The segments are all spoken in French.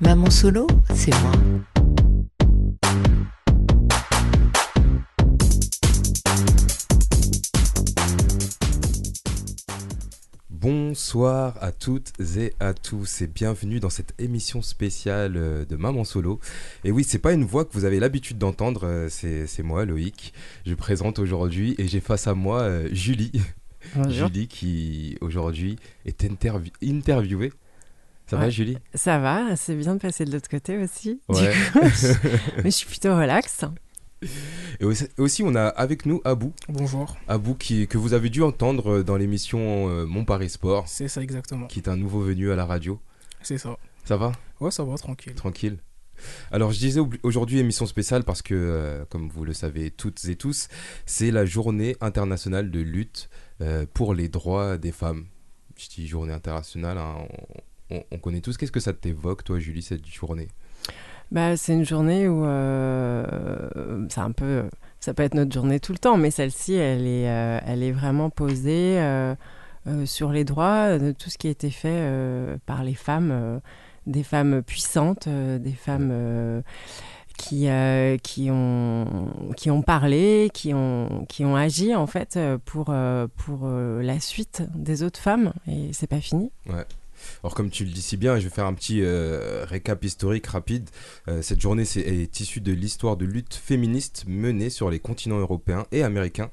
Maman solo, c'est moi. Bonsoir à toutes et à tous et bienvenue dans cette émission spéciale euh, de Maman Solo. Et oui, c'est pas une voix que vous avez l'habitude d'entendre, euh, c'est moi, Loïc. Je présente aujourd'hui et j'ai face à moi euh, Julie. Bonjour. Julie qui aujourd'hui est intervi- interviewée. Ça va. Julie? Ça va, c'est bien de passer de l'autre côté aussi. du coup. Mais je suis plutôt relax. Et aussi, on a avec nous Abou. Bonjour, Abou qui, que vous avez dû entendre dans l'émission euh, Mon Paris Sport, c'est ça exactement. qui est un nouveau venu à la radio. C'est ça. Ça va? Ouais, ça va, tranquille. Tranquille. Alors je disais au- aujourd'hui émission spéciale parce que, euh, comme vous le savez toutes et tous, c'est la journée internationale de lutte euh, pour les droits des femmes. Je dis journée internationale, hein, on, on- on connaît tous. Qu'est-ce que ça t'évoque, toi, Julie, cette journée? Bah, c'est une journée où euh, c'est un peu, ça peut être notre journée tout le temps, mais celle-ci, elle est, euh, elle est vraiment posée euh, sur les droits de tout ce qui a été fait par les femmes, des femmes puissantes, des femmes qui, qui, ont, qui ont parlé, qui ont, qui ont agi en fait pour, pour la suite des autres femmes, et c'est pas fini. Alors comme tu le dis si bien, je vais faire un petit euh, récap historique rapide. Euh, cette journée c'est- est issue de l'histoire de lutte féministe menée sur les continents européens et américains.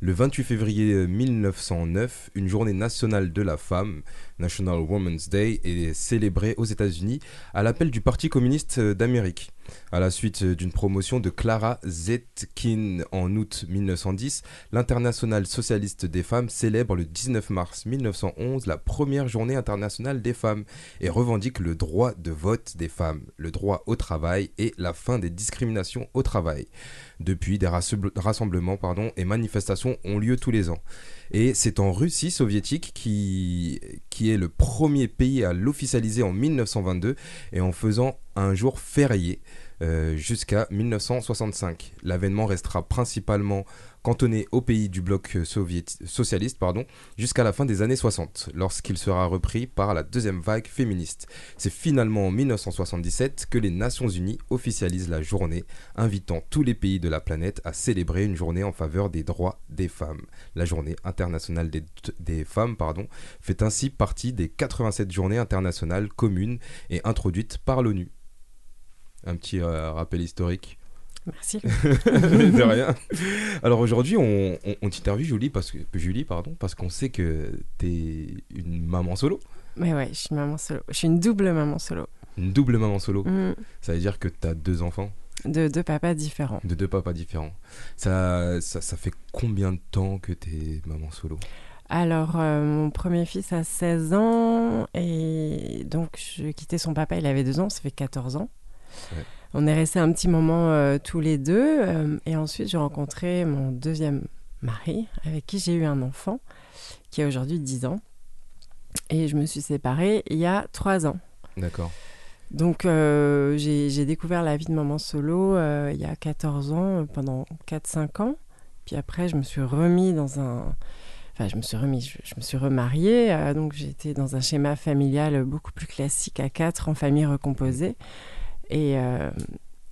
Le 28 février euh, 1909, une journée nationale de la femme, National Women's Day, est célébrée aux États-Unis à l'appel du Parti communiste euh, d'Amérique. À la suite euh, d'une promotion de Clara Zetkin en août 1910, l'Internationale socialiste des femmes célèbre le 19 mars 1911 la première journée internationale des femmes et revendique le droit de vote des femmes, le droit au travail et la fin des discriminations au travail. Depuis, des rassembl- rassemblements et manifestations ont lieu tous les ans. Et c'est en Russie soviétique qui, qui est le premier pays à l'officialiser en 1922 et en faisant un jour férié euh, jusqu'à 1965. L'avènement restera principalement cantonné au pays du bloc euh, socialiste jusqu'à la fin des années 60, lorsqu'il sera repris par la deuxième vague féministe. C'est finalement en 1977 que les Nations Unies officialisent la journée, invitant tous les pays de la planète à célébrer une journée en faveur des droits des femmes. La journée internationale des, des femmes pardon, fait ainsi partie des 87 journées internationales communes et introduites par l'ONU. Un petit euh, rappel historique. Merci. de rien. Alors aujourd'hui, on, on, on t'interviewe Julie parce que Julie pardon parce qu'on sait que t'es une maman solo, Mais ouais, je suis maman solo. Je suis une double maman solo. une double maman solo. Mm. Ça veut dire que t'as deux enfants De deux papas différents. de deux papas différents. Ça, ça, ça fait combien de temps que t'es maman solo? Alors, euh, mon premier fils a 16 ans et donc je quittais son papa, il avait 2 ans, ça fait 14 ans. Ouais. On est restés un petit moment euh, tous les deux euh, et ensuite j'ai rencontré mon deuxième mari avec qui j'ai eu un enfant qui a aujourd'hui 10 ans et je me suis séparée il y a 3 ans. D'accord. Donc euh, j'ai découvert la vie de maman solo il y a 14 ans, pendant 4-5 ans. Puis après, je me suis remis dans un... Enfin, je me suis remis, je, je me suis remariée. donc j'étais dans un schéma familial beaucoup plus classique à 4 en famille recomposée. Et, euh,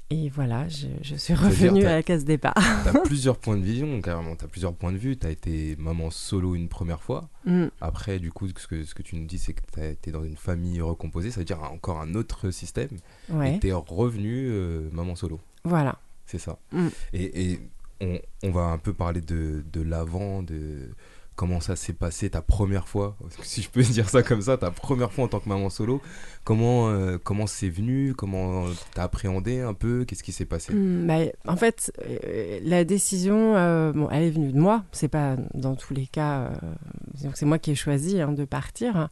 et voilà, je, je suis revenue à la case départ. T'as plusieurs points de vision, carrément. T'as plusieurs points de vue. T'as été maman solo une première fois. Mm. Après, du coup, ce que, ce que tu nous dis, c'est que t'as été dans une famille recomposée. Ça veut dire encore un autre système. Ouais, Et t'es revenu euh, maman solo. voilà. C'est ça. Mm. Et, et on, on va un peu parler de, de l'avant, de comment ça s'est passé ta première fois, si je peux dire ça comme ça, ta première fois en tant que maman solo. Comment euh, comment c'est venu, comment t'as appréhendé un peu, qu'est-ce qui s'est passé? Hmm, bah, en fait, euh, la décision, euh, bon, elle est venue de moi. C'est pas dans tous les cas. euh, c'est moi qui ai choisi hein, de partir.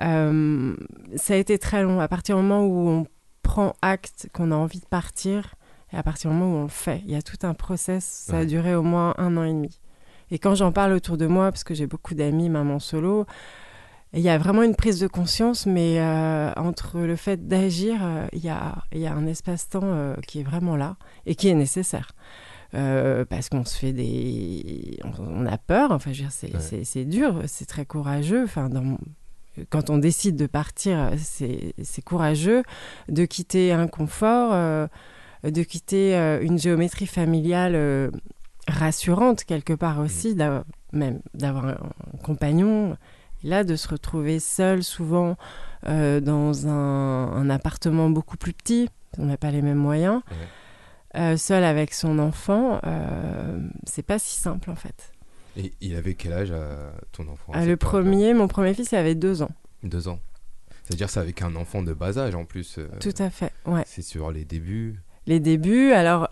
Euh, ça a été très long. À partir du moment où on prend acte qu'on a envie de partir, et à partir du moment où on le fait, il y a tout un process. Ça a duré au moins un an et demi. Et quand j'en parle autour de moi, parce que j'ai beaucoup d'amis maman solo, il y a vraiment une prise de conscience, mais euh, entre le fait d'agir, euh, il y, a, il y a un espace-temps euh, qui est vraiment là et qui est nécessaire. Euh, parce qu'on se fait des... On, a peur, enfin, je veux dire, c'est Ouais. dur, c'est très courageux. Enfin, dans quand on décide de partir, c'est c'est courageux de quitter un confort, euh, de quitter euh, une géométrie familiale rassurante quelque part aussi, d'avoir- même d'avoir un, un compagnon. Là, de se retrouver seul, souvent euh, dans un, un appartement beaucoup plus petit, on n'a pas les mêmes moyens, Ouais. euh, seul avec son enfant, euh, c'est pas si simple en fait. Et il avait quel âge ton enfant Ah, le premier, mon premier fils, il avait deux ans. Deux ans. C'est-à-dire c'est avec un enfant de bas âge en plus. Tout à fait, ouais. C'est sur les débuts. Les débuts, alors,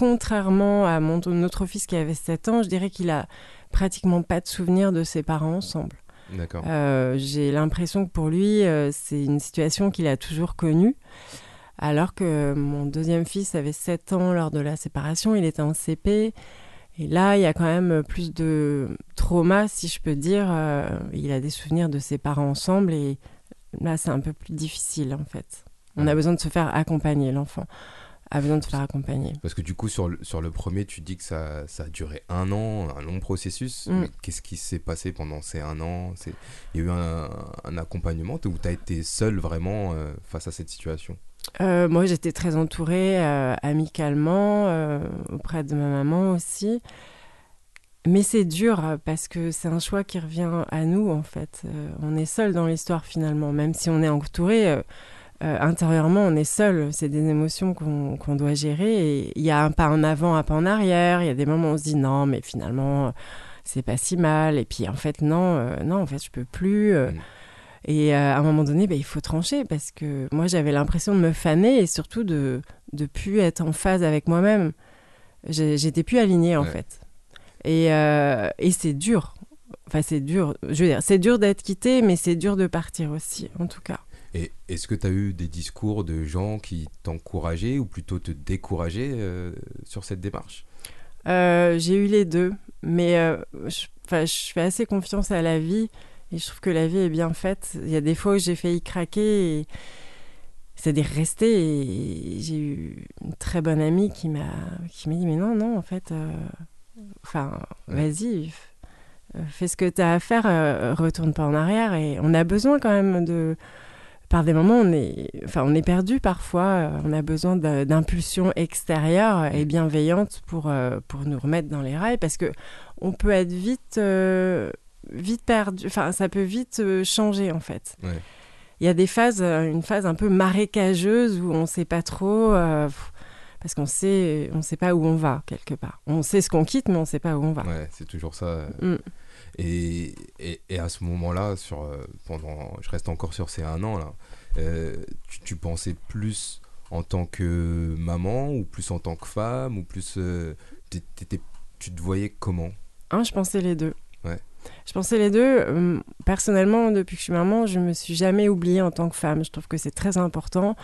contrairement à mon autre fils qui avait 7 ans, je dirais qu'il a pratiquement pas de souvenir de ses parents ensemble. D'accord. Euh, J'ai l'impression que pour lui, euh, c'est une situation qu'il a toujours connue. Alors que mon deuxième fils avait 7 ans lors de la séparation, il était en CP. Et là, il y a quand même plus de trauma, si je peux dire. Euh, il a des souvenirs de ses parents ensemble et là, c'est un peu plus difficile en fait. On a besoin de se faire accompagner, l'enfant besoin de se faire accompagner. Parce que du coup, sur le, sur le premier, tu dis que ça, ça a duré un an, un long processus. Mm. Mais qu'est-ce qui s'est passé pendant ces un an? Il y a eu un, un accompagnement ou tu as été seul vraiment euh, face à cette situation? Euh, moi, j'étais très entourée euh, amicalement, auprès de ma maman aussi. Mais c'est dur parce que c'est un choix qui revient à nous, en fait. On est seul dans l'histoire, finalement. Même si on est entouré, euh, intérieurement, on est seul. C'est des émotions qu'on doit gérer. Il y a un pas en avant, un pas en arrière. Il y a des moments où on se dit non, mais finalement, euh, c'est pas si mal. Et puis, en fait, non, euh, non, en fait, je peux plus. euh, Mm. et à un moment donné, bah, il faut trancher parce que moi, j'avais l'impression de me faner et surtout de de plus être en phase avec moi-même. J'étais plus alignée en Ouais. fait. Et, et c'est dur. Enfin, c'est dur. Je veux dire, c'est dur d'être quitté, mais c'est dur de partir aussi, en tout cas. Et est-ce que tu as eu des discours de gens qui t'encourageaient ou plutôt te décourageaient euh, sur cette démarche? Euh, j'ai eu les deux, mais euh, je, fais assez confiance à la vie et je trouve que la vie est bien faite. Il y a des fois où j'ai failli craquer, et... c'est-à-dire rester. Et j'ai eu une très bonne amie qui m'a qui m'a dit mais non non en fait, euh, enfin Ouais. vas-y, fais ce que tu as à faire, retourne pas en arrière. Et on a besoin quand même de par des moments, on est, enfin, on est perdu parfois. euh, On a besoin d'impulsions extérieures et bienveillantes pour, euh, pour nous remettre dans les rails parce que on peut être vite, euh, vite perdu. Enfin, ça peut vite changer en fait. Ouais. Il y a des phases, une phase un peu marécageuse où on sait pas trop. euh, parce qu'on sait, on sait pas où on va quelque part. On sait ce qu'on quitte, mais on sait pas où on va. Ouais, c'est toujours ça. Mm. Et, et, et à ce moment-là, sur, euh, pendant, je reste encore sur ces un an là, euh, tu, tu pensais plus en tant que maman ou plus en tant que femme ou plus, euh, tu te voyais comment? Hein, je pensais les deux. Ouais. Je pensais les deux. Hum, Personnellement, depuis que je suis maman, je me suis jamais oubliée en tant que femme. Je trouve que c'est très important.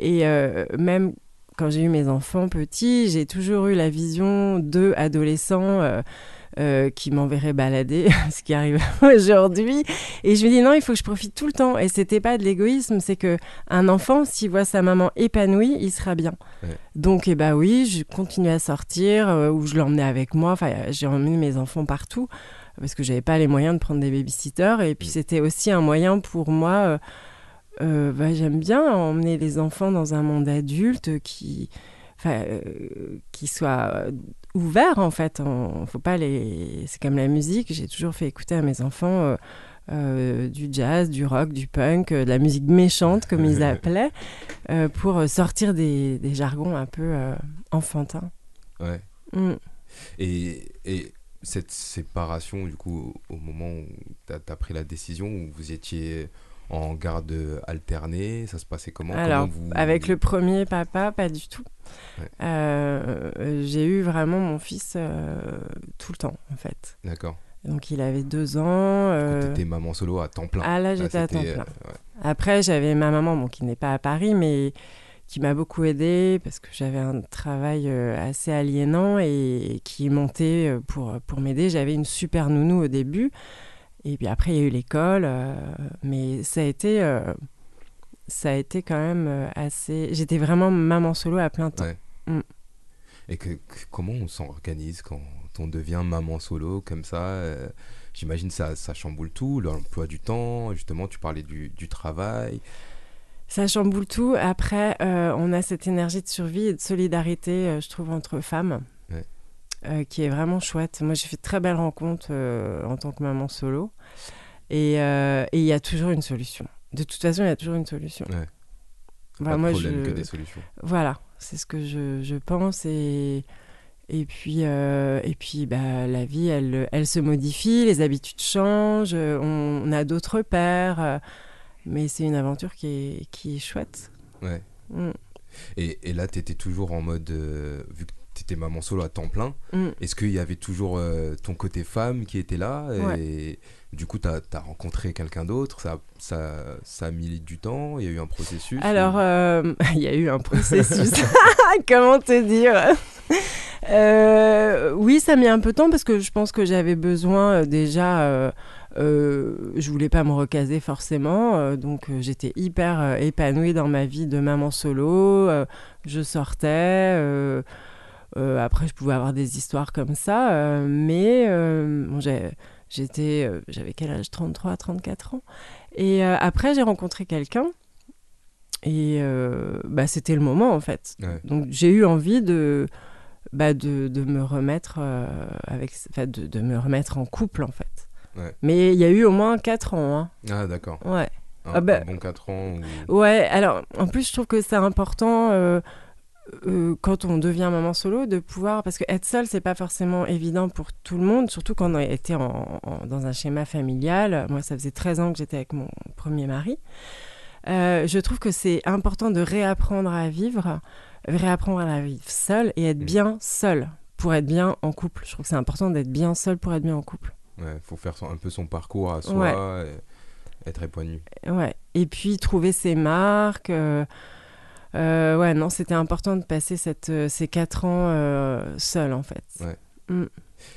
Et euh, même quand j'ai eu mes enfants petits, j'ai toujours eu la vision d'eux adolescents euh, euh, qui m'enverraient balader, ce qui arrive aujourd'hui. Et je me dis non, il faut que je profite tout le temps. Et c'était pas de l'égoïsme, c'est que un enfant, s'il voit sa maman épanouie, il sera bien. Ouais. Donc, eh ben oui, je continue à sortir, euh, ou je l'emmenais avec moi. Enfin, j'ai emmené mes enfants partout parce que j'avais pas les moyens de prendre des babysitters. Et puis, Mm. c'était aussi un moyen pour moi. euh, euh, bah, J'aime bien emmener les enfants dans un monde adulte qui, euh, qui soit ouvert en fait. On, faut pas les. C'est comme la musique. J'ai toujours fait écouter à mes enfants. euh, euh, du jazz, du rock, du punk, euh, de la musique méchante comme ils appelaient, pour sortir des, des jargons un peu enfantins. Ouais. Mm. Et, et cette séparation, du coup, au moment où tu as, pris la décision, où vous étiez en garde alternée, ça se passait comment Alors, Comment vous... avec le premier papa, pas du tout. Ouais. Euh, j'ai eu vraiment mon fils euh, tout le temps, en fait. D'accord. Donc, il avait deux ans. euh, Tu étais maman solo à temps plein. Ah là, j'étais à temps plein. euh, ouais. Après, j'avais ma maman, bon, qui n'est pas à Paris, mais qui m'a beaucoup aidée parce que j'avais un travail assez aliénant et qui montait euh, pour, pour m'aider. J'avais une super nounou au début. Et puis après, il y a eu l'école. euh, mais ça a été... euh, ça a été quand même euh, assez... J'étais vraiment maman solo à plein temps. Ouais. Mm. Et que, que- comment on s'organise quand on devient maman solo comme ça euh, j'imagine ça, ça chamboule tout, l'emploi du temps, justement, tu parlais du, du travail. Ça chamboule tout. Après, on a cette énergie de survie et de solidarité, je trouve, entre femmes, Ouais. Euh, qui est vraiment chouette. Moi, j'ai fait de très belles rencontres euh, en tant que maman solo. Et euh, et il y a toujours une solution. De toute façon, il y a toujours une solution. Ouais. Voilà, pas de moi, problème je... que des solutions. Voilà, c'est ce que je, je pense. Et, et puis, et puis bah, la vie, elle, elle se modifie, les habitudes changent, on, on a d'autres pères. euh, mais c'est une aventure qui est, qui est chouette. Ouais. Mm. Et, et là, tu étais toujours en mode, euh, vu que tu étais maman solo à temps plein, Mm. est-ce qu'il y avait toujours euh, ton côté femme qui était là Et Ouais. du coup, tu as, rencontré quelqu'un d'autre ça, ça, ça a mis du temps Il y a eu un processus Alors, ou- euh, il y a eu un processus. Comment te dire? Euh, Oui, ça a mis un peu de temps parce que je pense que j'avais besoin déjà. euh, je voulais pas me recaser forcément, euh, donc euh, j'étais hyper épanouie dans ma vie de maman solo. je sortais. Euh, après, je pouvais avoir des histoires comme ça, euh, mais euh, bon, j'étais, j'avais quel âge? 33, 34 ans. Et après, j'ai rencontré quelqu'un. Et bah, c'était le moment en fait. Ouais. Donc j'ai eu envie de, bah, de, de me remettre avec, de, de me remettre en couple en fait. Ouais. Mais il y a eu au moins 4 ans. hein. Ah, d'accord. Ouais. Un, Ah bah- un bon 4 ans ou- Ouais, alors en plus je trouve que c'est important euh, euh, quand on devient maman solo de pouvoir, parce que être seule c'est pas forcément évident pour tout le monde, surtout quand on en- en- dans un schéma familial. Moi ça faisait 13 ans que j'étais avec mon premier mari. Euh, je trouve que c'est important de réapprendre à vivre, réapprendre à vivre seule et être Mm. bien seule pour être bien en couple. Je trouve que c'est important d'être bien seule pour être bien en couple. Ouais, faut faire son- un peu son parcours à soi, Ouais. et être épanoui. Ouais. Et puis trouver ses marques. euh, euh, ouais, non, c'était important de passer cette, euh, ces quatre ans euh, seule, en fait. Ouais.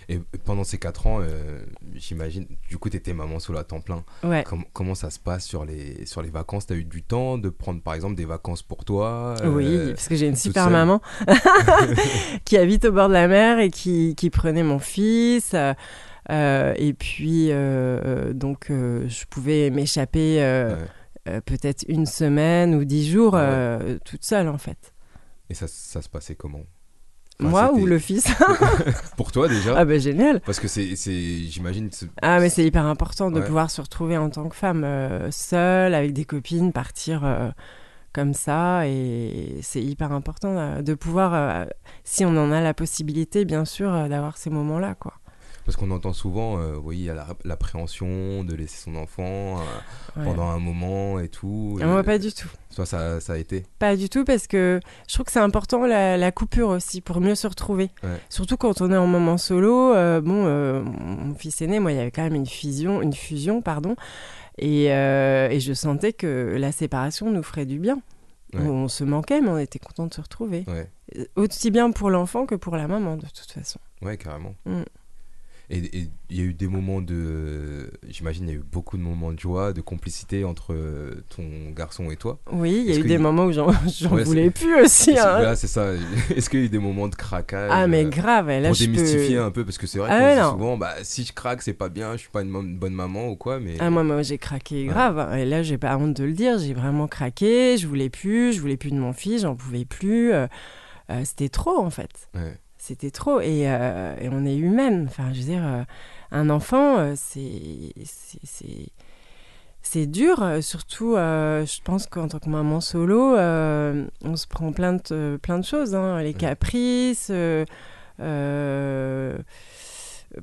Et pendant ces 4 ans, euh, j'imagine, du coup, tu étais maman solo à temps plein. Ouais. Com- comment ça se passe sur les, sur les vacances? Tu as eu du temps de prendre, par exemple, des vacances pour toi euh, Oui, parce que j'ai une super seule. maman qui habite au bord de la mer et qui, qui prenait mon fils. euh, et puis, donc, je pouvais m'échapper Ouais. Euh, peut-être une semaine ou dix jours Ouais. euh, toute seule, en fait. Et ça, ça se passait comment? Enfin, Moi ou le fils? Pour toi déjà Ah, ben génial Parce que c'est, j'imagine, Ah, mais c'est hyper important de Ouais. pouvoir se retrouver en tant que femme euh, seule, avec des copines, partir euh, comme ça. Et c'est hyper important euh, de pouvoir, si on en a la possibilité, bien sûr, d'avoir ces moments-là. quoi. Parce qu'on entend souvent, euh, a la- l'appréhension de laisser son enfant euh, Ouais. pendant un moment et tout. Ah, Moi, Euh, pas du tout. Toi, ça, ça a été Pas du tout, parce que je trouve que c'est important la, la coupure aussi, pour mieux se retrouver. Ouais. Surtout quand on est en moment solo. euh, bon, mon fils aîné, moi, il y avait quand même une fusion, une fusion pardon. Et, et je sentais que la séparation nous ferait du bien. Ouais. On, on se manquait, mais on était content de se retrouver. Ouais, Aussi bien pour l'enfant que pour la maman, de toute façon. ouais carrément. Mm. Et il y a eu des moments de. J'imagine, il y a eu beaucoup de moments de joie, de complicité entre euh, ton garçon et toi. Oui, il y a eu des y- moments où j'en Ouais, voulais plus aussi. Est-ce- hein. Voilà, c'est ça. Est-ce qu'il y a eu des moments de craquage Ah, mais euh, grave. Là, pour je peux- démystifier un peu parce que c'est vrai Ah qu'on souvent bah si je craque c'est pas bien je suis pas une, bonne maman ou quoi mais Ah, moi, moi j'ai craqué grave. Et là, j'ai pas honte de le dire. J'ai vraiment craqué. Je voulais plus. Je voulais plus de mon fils. J'en pouvais plus. Euh, euh, C'était trop, en fait. ouais, C'était trop. Et, euh, et on est humaine. Enfin, je veux dire, euh, un enfant, euh, c'est. c'est- dur, surtout, je pense qu'en tant que maman solo, on se prend plein de, plein de choses, hein, les caprices, euh, euh,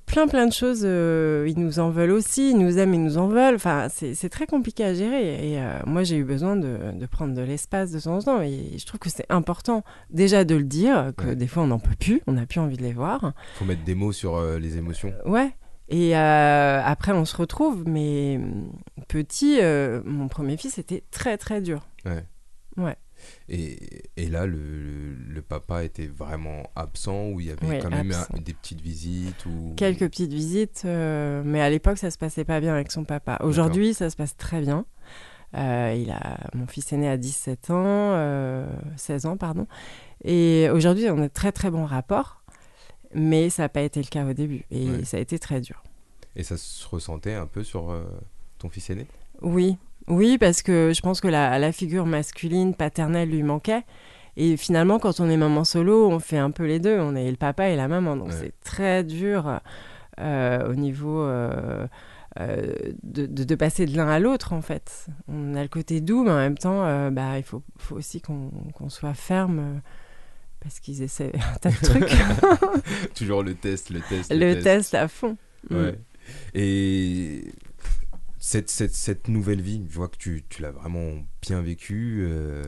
plein plein de choses. euh, ils nous en veulent aussi, ils nous aiment, ils nous en veulent. Enfin, c'est très compliqué à gérer. Et euh, moi, j'ai eu besoin de, de prendre de l'espace de temps en temps. Et je trouve que c'est important déjà de le dire, que Ouais. des fois on n'en peut plus, on n'a plus envie de les voir. faut mettre des mots sur euh, les émotions Ouais. Et euh, après, on se retrouve, mais petit, mon premier fils était très très dur. Et, et là le, le, papa était vraiment absent ou il y avait quand même un- des petites visites ou Quelques petites visites, euh, mais à l'époque, ça se passait pas bien avec son papa. Aujourd'hui, ça se passe très bien. Euh, il a, mon fils aîné a 17 ans, euh, 16 ans, pardon. Et aujourd'hui, on a de très très bons rapports, mais ça n'a pas été le cas au début. Et Ouais. ça a été très dur. Et ça se ressentait un peu sur euh, ton fils aîné? Oui, oui, parce que je pense que la, la figure masculine, paternelle lui manquait. Et finalement, quand on est maman solo, on fait un peu les deux. On est le papa et la maman. Donc Ouais. c'est très dur euh, au niveau euh, euh, de, de- de passer de l'un à l'autre, en fait. On a le côté doux, mais en même temps, bah, il faut, faut aussi qu'on qu'on soit ferme. parce qu'ils essaient un tas de trucs. Toujours le test, le test. le test à fond. Mm. Ouais. Et cette, cette, cette nouvelle vie, je vois que tu, tu l'as vraiment bien vécue. euh,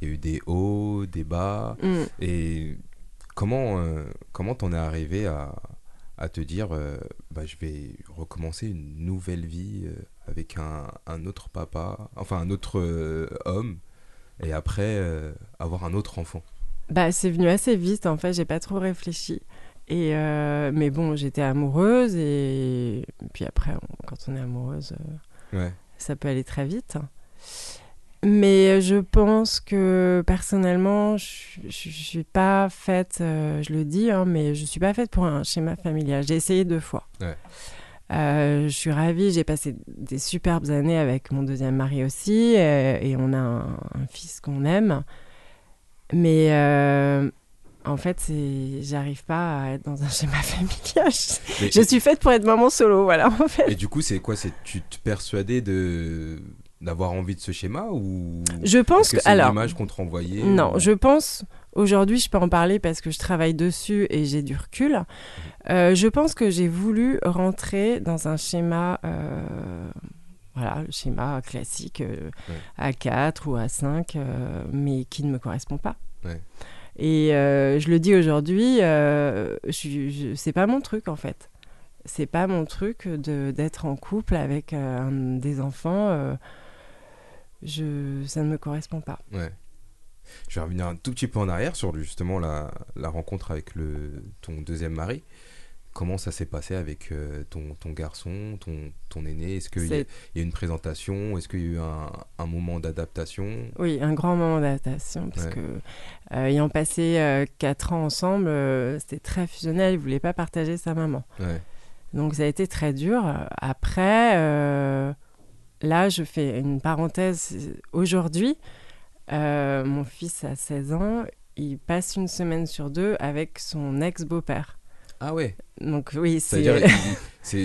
Il y a eu des hauts, des bas. Mm. Et comment euh, comment t'en es arrivé à, à te dire euh, bah, je vais recommencer une nouvelle vie avec un, un autre papa, enfin un autre homme, et après avoir un autre enfant? Bah, c'est venu assez vite, en fait, j'ai pas trop réfléchi. Et euh, mais bon, j'étais amoureuse et puis après, on- quand on est amoureuse, euh, Ouais. ça peut aller très vite. Mais je pense que personnellement, je, je, je suis pas faite, euh, je le dis, hein, mais je suis pas faite pour un schéma familial. J'ai essayé deux fois. Ouais. Euh, je suis ravie, j'ai passé des superbes années avec mon deuxième mari aussi, euh, et on a un, un fils qu'on aime. Mais euh, en fait, j'arrive pas à être dans un schéma familial. Je, Mais- je suis faite pour être maman solo, voilà, en fait. Et du coup, c'est quoi? C'est tu te persuadais de d'avoir envie de ce schéma ou Je pense que que, alors, l'image qu'on te renvoyait Non, ou- je pense, aujourd'hui, je peux en parler parce que je travaille dessus et j'ai du recul. Euh, je pense que j'ai voulu rentrer dans un schéma, euh, voilà, le schéma classique euh, Ouais. à 4 ou à 5, euh, mais qui ne me correspond pas. Ouais. Et euh, je le dis aujourd'hui, euh, je, c'est pas mon truc en fait. C'est pas mon truc de, d'être en couple avec euh, des enfants. ça ne me correspond pas. Ouais. Je vais revenir un tout petit peu en arrière sur justement la, rencontre avec ton deuxième mari. Comment ça s'est passé avec euh, ton, ton garçon, ton, ton aîné? Est-ce qu'il y, y a eu une présentation? Est-ce qu'il y a eu un, un moment d'adaptation? Oui, un grand moment d'adaptation parce Ouais. que euh, ayant passé euh, quatre ans ensemble, euh, c'était très fusionnel. Il voulait pas partager sa maman, Ouais. donc ça a été très dur. Après, euh, là, je fais une parenthèse. Aujourd'hui, euh, mon fils a 16 ans. Il passe une semaine sur deux avec son ex-beau-père. Ah ouais Donc oui, c'est. Il- c'est-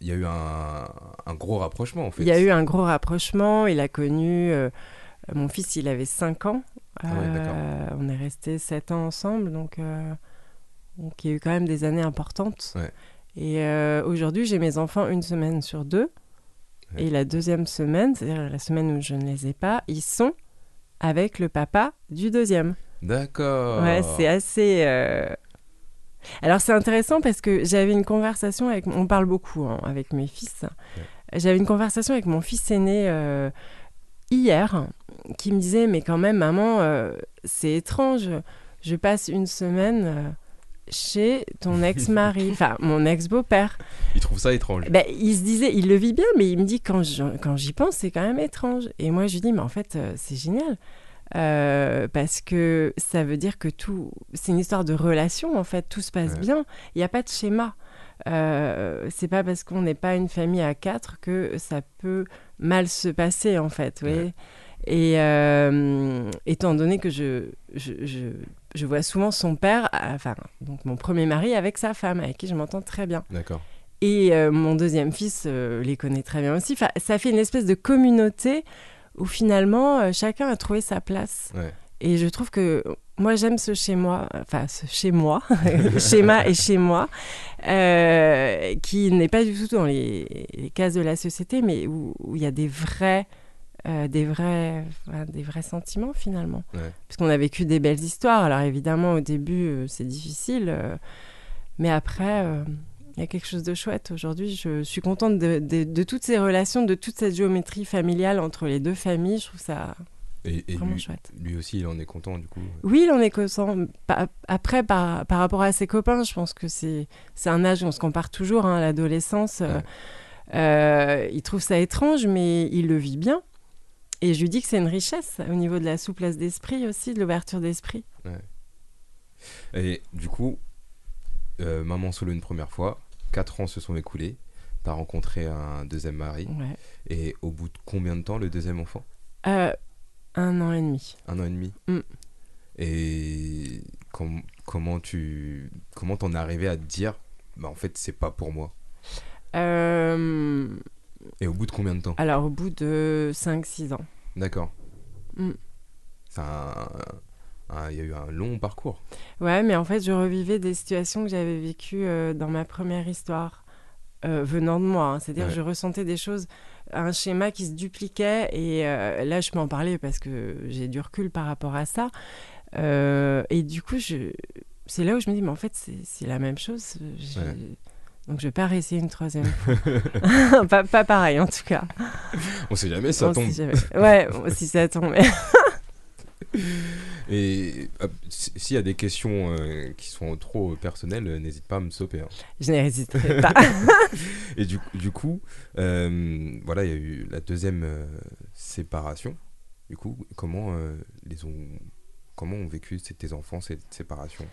il y a eu un, un gros rapprochement en fait. Il y a eu un gros rapprochement. Il a connu. euh, mon fils, il avait 5 ans. Ah ouais. Euh, on est restés 7 ans ensemble. Donc, euh, donc, il y a eu quand même des années importantes. Ouais. Et euh, aujourd'hui, j'ai mes enfants une semaine sur deux. Ouais. Et la deuxième semaine, c'est-à-dire la semaine où je ne les ai pas, ils sont avec le papa du deuxième. D'accord. Ouais, c'est assez. Alors c'est intéressant parce que j'avais une conversation avec. On parle beaucoup hein, avec mes fils. J'avais une conversation avec mon fils aîné euh, hier qui me disait Mais quand même, maman, euh, c'est étrange. Je passe une semaine euh, chez ton ex-mari, enfin mon ex-beau-père. Il trouve ça étrange. Ben, il se disait, il le vit bien, mais il me dit quand je- quand j'y pense, c'est quand même étrange. Et moi, je lui dis, mais en fait, euh, c'est génial. Euh, parce que ça veut dire que tout, c'est une histoire de relation en fait, tout se passe Ouais. bien. Il n'y a pas de schéma. Euh, c'est pas parce qu'on n'est pas une famille à quatre que ça peut mal se passer en fait. Ouais. Et euh, étant donné que je, je, je, je vois souvent son père, enfin donc mon premier mari avec sa femme, avec qui je m'entends très bien. D'accord. Et mon deuxième fils les connaît très bien aussi. Enfin, ça fait une espèce de communauté où finalement euh, chacun a trouvé sa place. Ouais. Et je trouve que moi j'aime ce chez moi, enfin ce chez moi, schéma et chez moi, euh, qui n'est pas du tout dans les, les cases de la société, mais où il y a des vrais, euh, des vrais, enfin, des vrais sentiments finalement. Ouais. Parce qu'on a vécu des belles histoires. Alors évidemment au début euh, c'est difficile, mais après il y a quelque chose de chouette. Aujourd'hui je suis contente de, de- de toutes ces relations, de toute cette géométrie familiale entre les deux familles. Je trouve ça Et, et vraiment lui, chouette. lui aussi, il en est content du coup. Oui, il en est conscient. Pa- Après, par, par rapport à ses copains, je pense que c'est un âge où on se compare toujours hein, à l'adolescence. Ouais. euh, il trouve ça étrange, mais il le vit bien. Et je lui dis que c'est une richesse au niveau de la souplesse d'esprit aussi, de l'ouverture d'esprit. Et du coup, euh, maman solo une première fois, 4 ans se sont écoulés. Tu as rencontré un deuxième mari. Ouais. Et au bout de combien de temps le deuxième enfant? Euh, un an et demi. Un an et demi? Mm. Et com- comment tu comment t'en es arrivé à te dire bah en fait c'est pas pour moi? Euh, Et au bout de combien de temps? alors, au bout de 5-6 ans. D'accord. Mm. C'est un- un- Il y a eu un long parcours. Ouais, mais en fait, je revivais des situations que j'avais vécues euh, dans ma première histoire, euh, venant de moi. hein. C'est-à-dire, Ouais. je ressentais des choses, un schéma qui se dupliquait. Et euh, là, je peux en parler parce que j'ai du recul par rapport à ça. Et du coup, je... c'est là où je me dis, mais en fait, c'est la même chose. Ouais. Donc, je vais pas réessayer une troisième fois. pas, pas pareil, en tout cas. On sait jamais, ça On tombe. sait jamais. Ouais, si ça tombe. Et s'il y a des questions euh, qui sont trop personnelles, euh, n'hésite pas à me stopper. hein. je n'hésiterai pas. Et du, du coup, euh, voilà, il y a eu la deuxième euh, séparation. Du coup, comment les ont comment ont vécu tes enfants cette séparation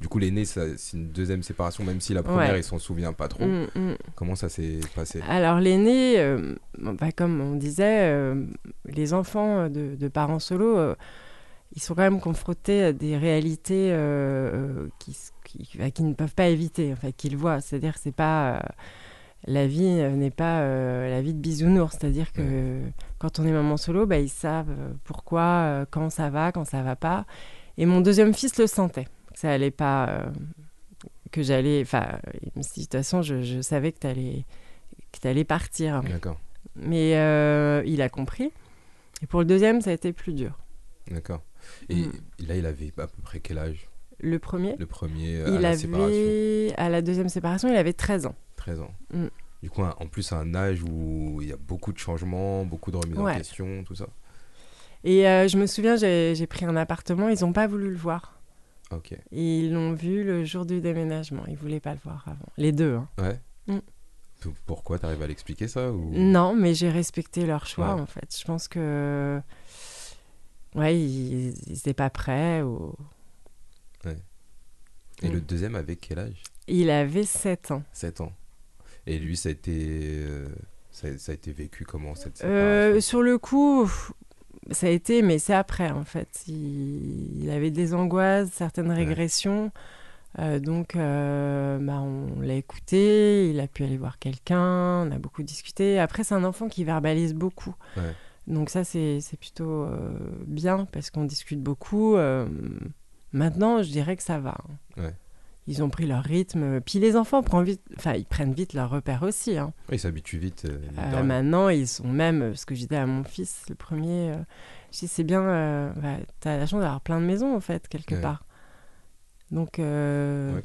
Du coup, l'aîné, c'est une deuxième séparation, même si la première, Ouais. il s'en souvient pas trop. Mm, mm. Comment ça s'est passé? Alors l'aîné, euh, bah, comme on disait, euh, les enfants de, de parents solos, euh, ils sont quand même confrontés à des réalités euh, euh, qui, qui, bah, qu'ils ne peuvent pas éviter, en fait, qu'ils voient. C'est-à-dire c'est pas euh, la vie euh, n'est pas euh, la vie de bisounours. C'est-à-dire que quand on est maman solo, bah, ils savent euh, pourquoi, euh, quand ça va, quand ça va pas. Et mon deuxième fils le sentait. que Ça allait pas, euh, que j'allais. Enfin, de toute façon, je, je savais que tu allais que partir. D'accord, Mais il a compris. Et pour le deuxième, ça a été plus dur. d'accord. Et Mm. là, il avait à peu près quel âge? Le premier, Le premier euh, à il la séparation avait, à la deuxième séparation, il avait 13 ans. 13 ans. Mm. Du coup, en plus, un âge où il y a beaucoup de changements, beaucoup de remises Ouais. en question, tout ça. Et euh, je me souviens, j'ai pris un appartement, ils n'ont pas voulu le voir. Ok. Et ils l'ont vu le jour du déménagement. Ils voulaient pas le voir avant. Les deux. hein. Ouais. Mm. Pourquoi T'arrives à l'expliquer ça ou... Non, mais j'ai respecté leur choix, Ouais. en fait. Je pense que. Ouais, ils n'étaient pas prêts. Ou... Et Mm. le deuxième avec quel âge? Il avait 7 ans. 7 ans. Et lui, ça a été, euh, ça, ça a été vécu comment cette Euh, sur le coup, ça a été, mais c'est après en fait. Il, il avait des angoisses, certaines régressions. Euh, donc, euh, bah, on l'a écouté, il a pu aller voir quelqu'un, on a beaucoup discuté. Après, c'est un enfant qui verbalise beaucoup. Ouais. Donc ça, c'est c'est plutôt euh, bien parce qu'on discute beaucoup. Euh, maintenant, je dirais que ça va. hein. Ouais. Ils ont pris leur rythme. Puis les enfants prennent vite, enfin, ils prennent vite leur repère aussi. hein. Ouais, Il s'habitue vite. euh, Euh, maintenant, ils sont même, euh, ce que je disais à mon fils, le premier, euh, je dis c'est bien, bah, t'as la chance d'avoir plein de maisons en fait, quelque Ouais. part. Donc, Ouais,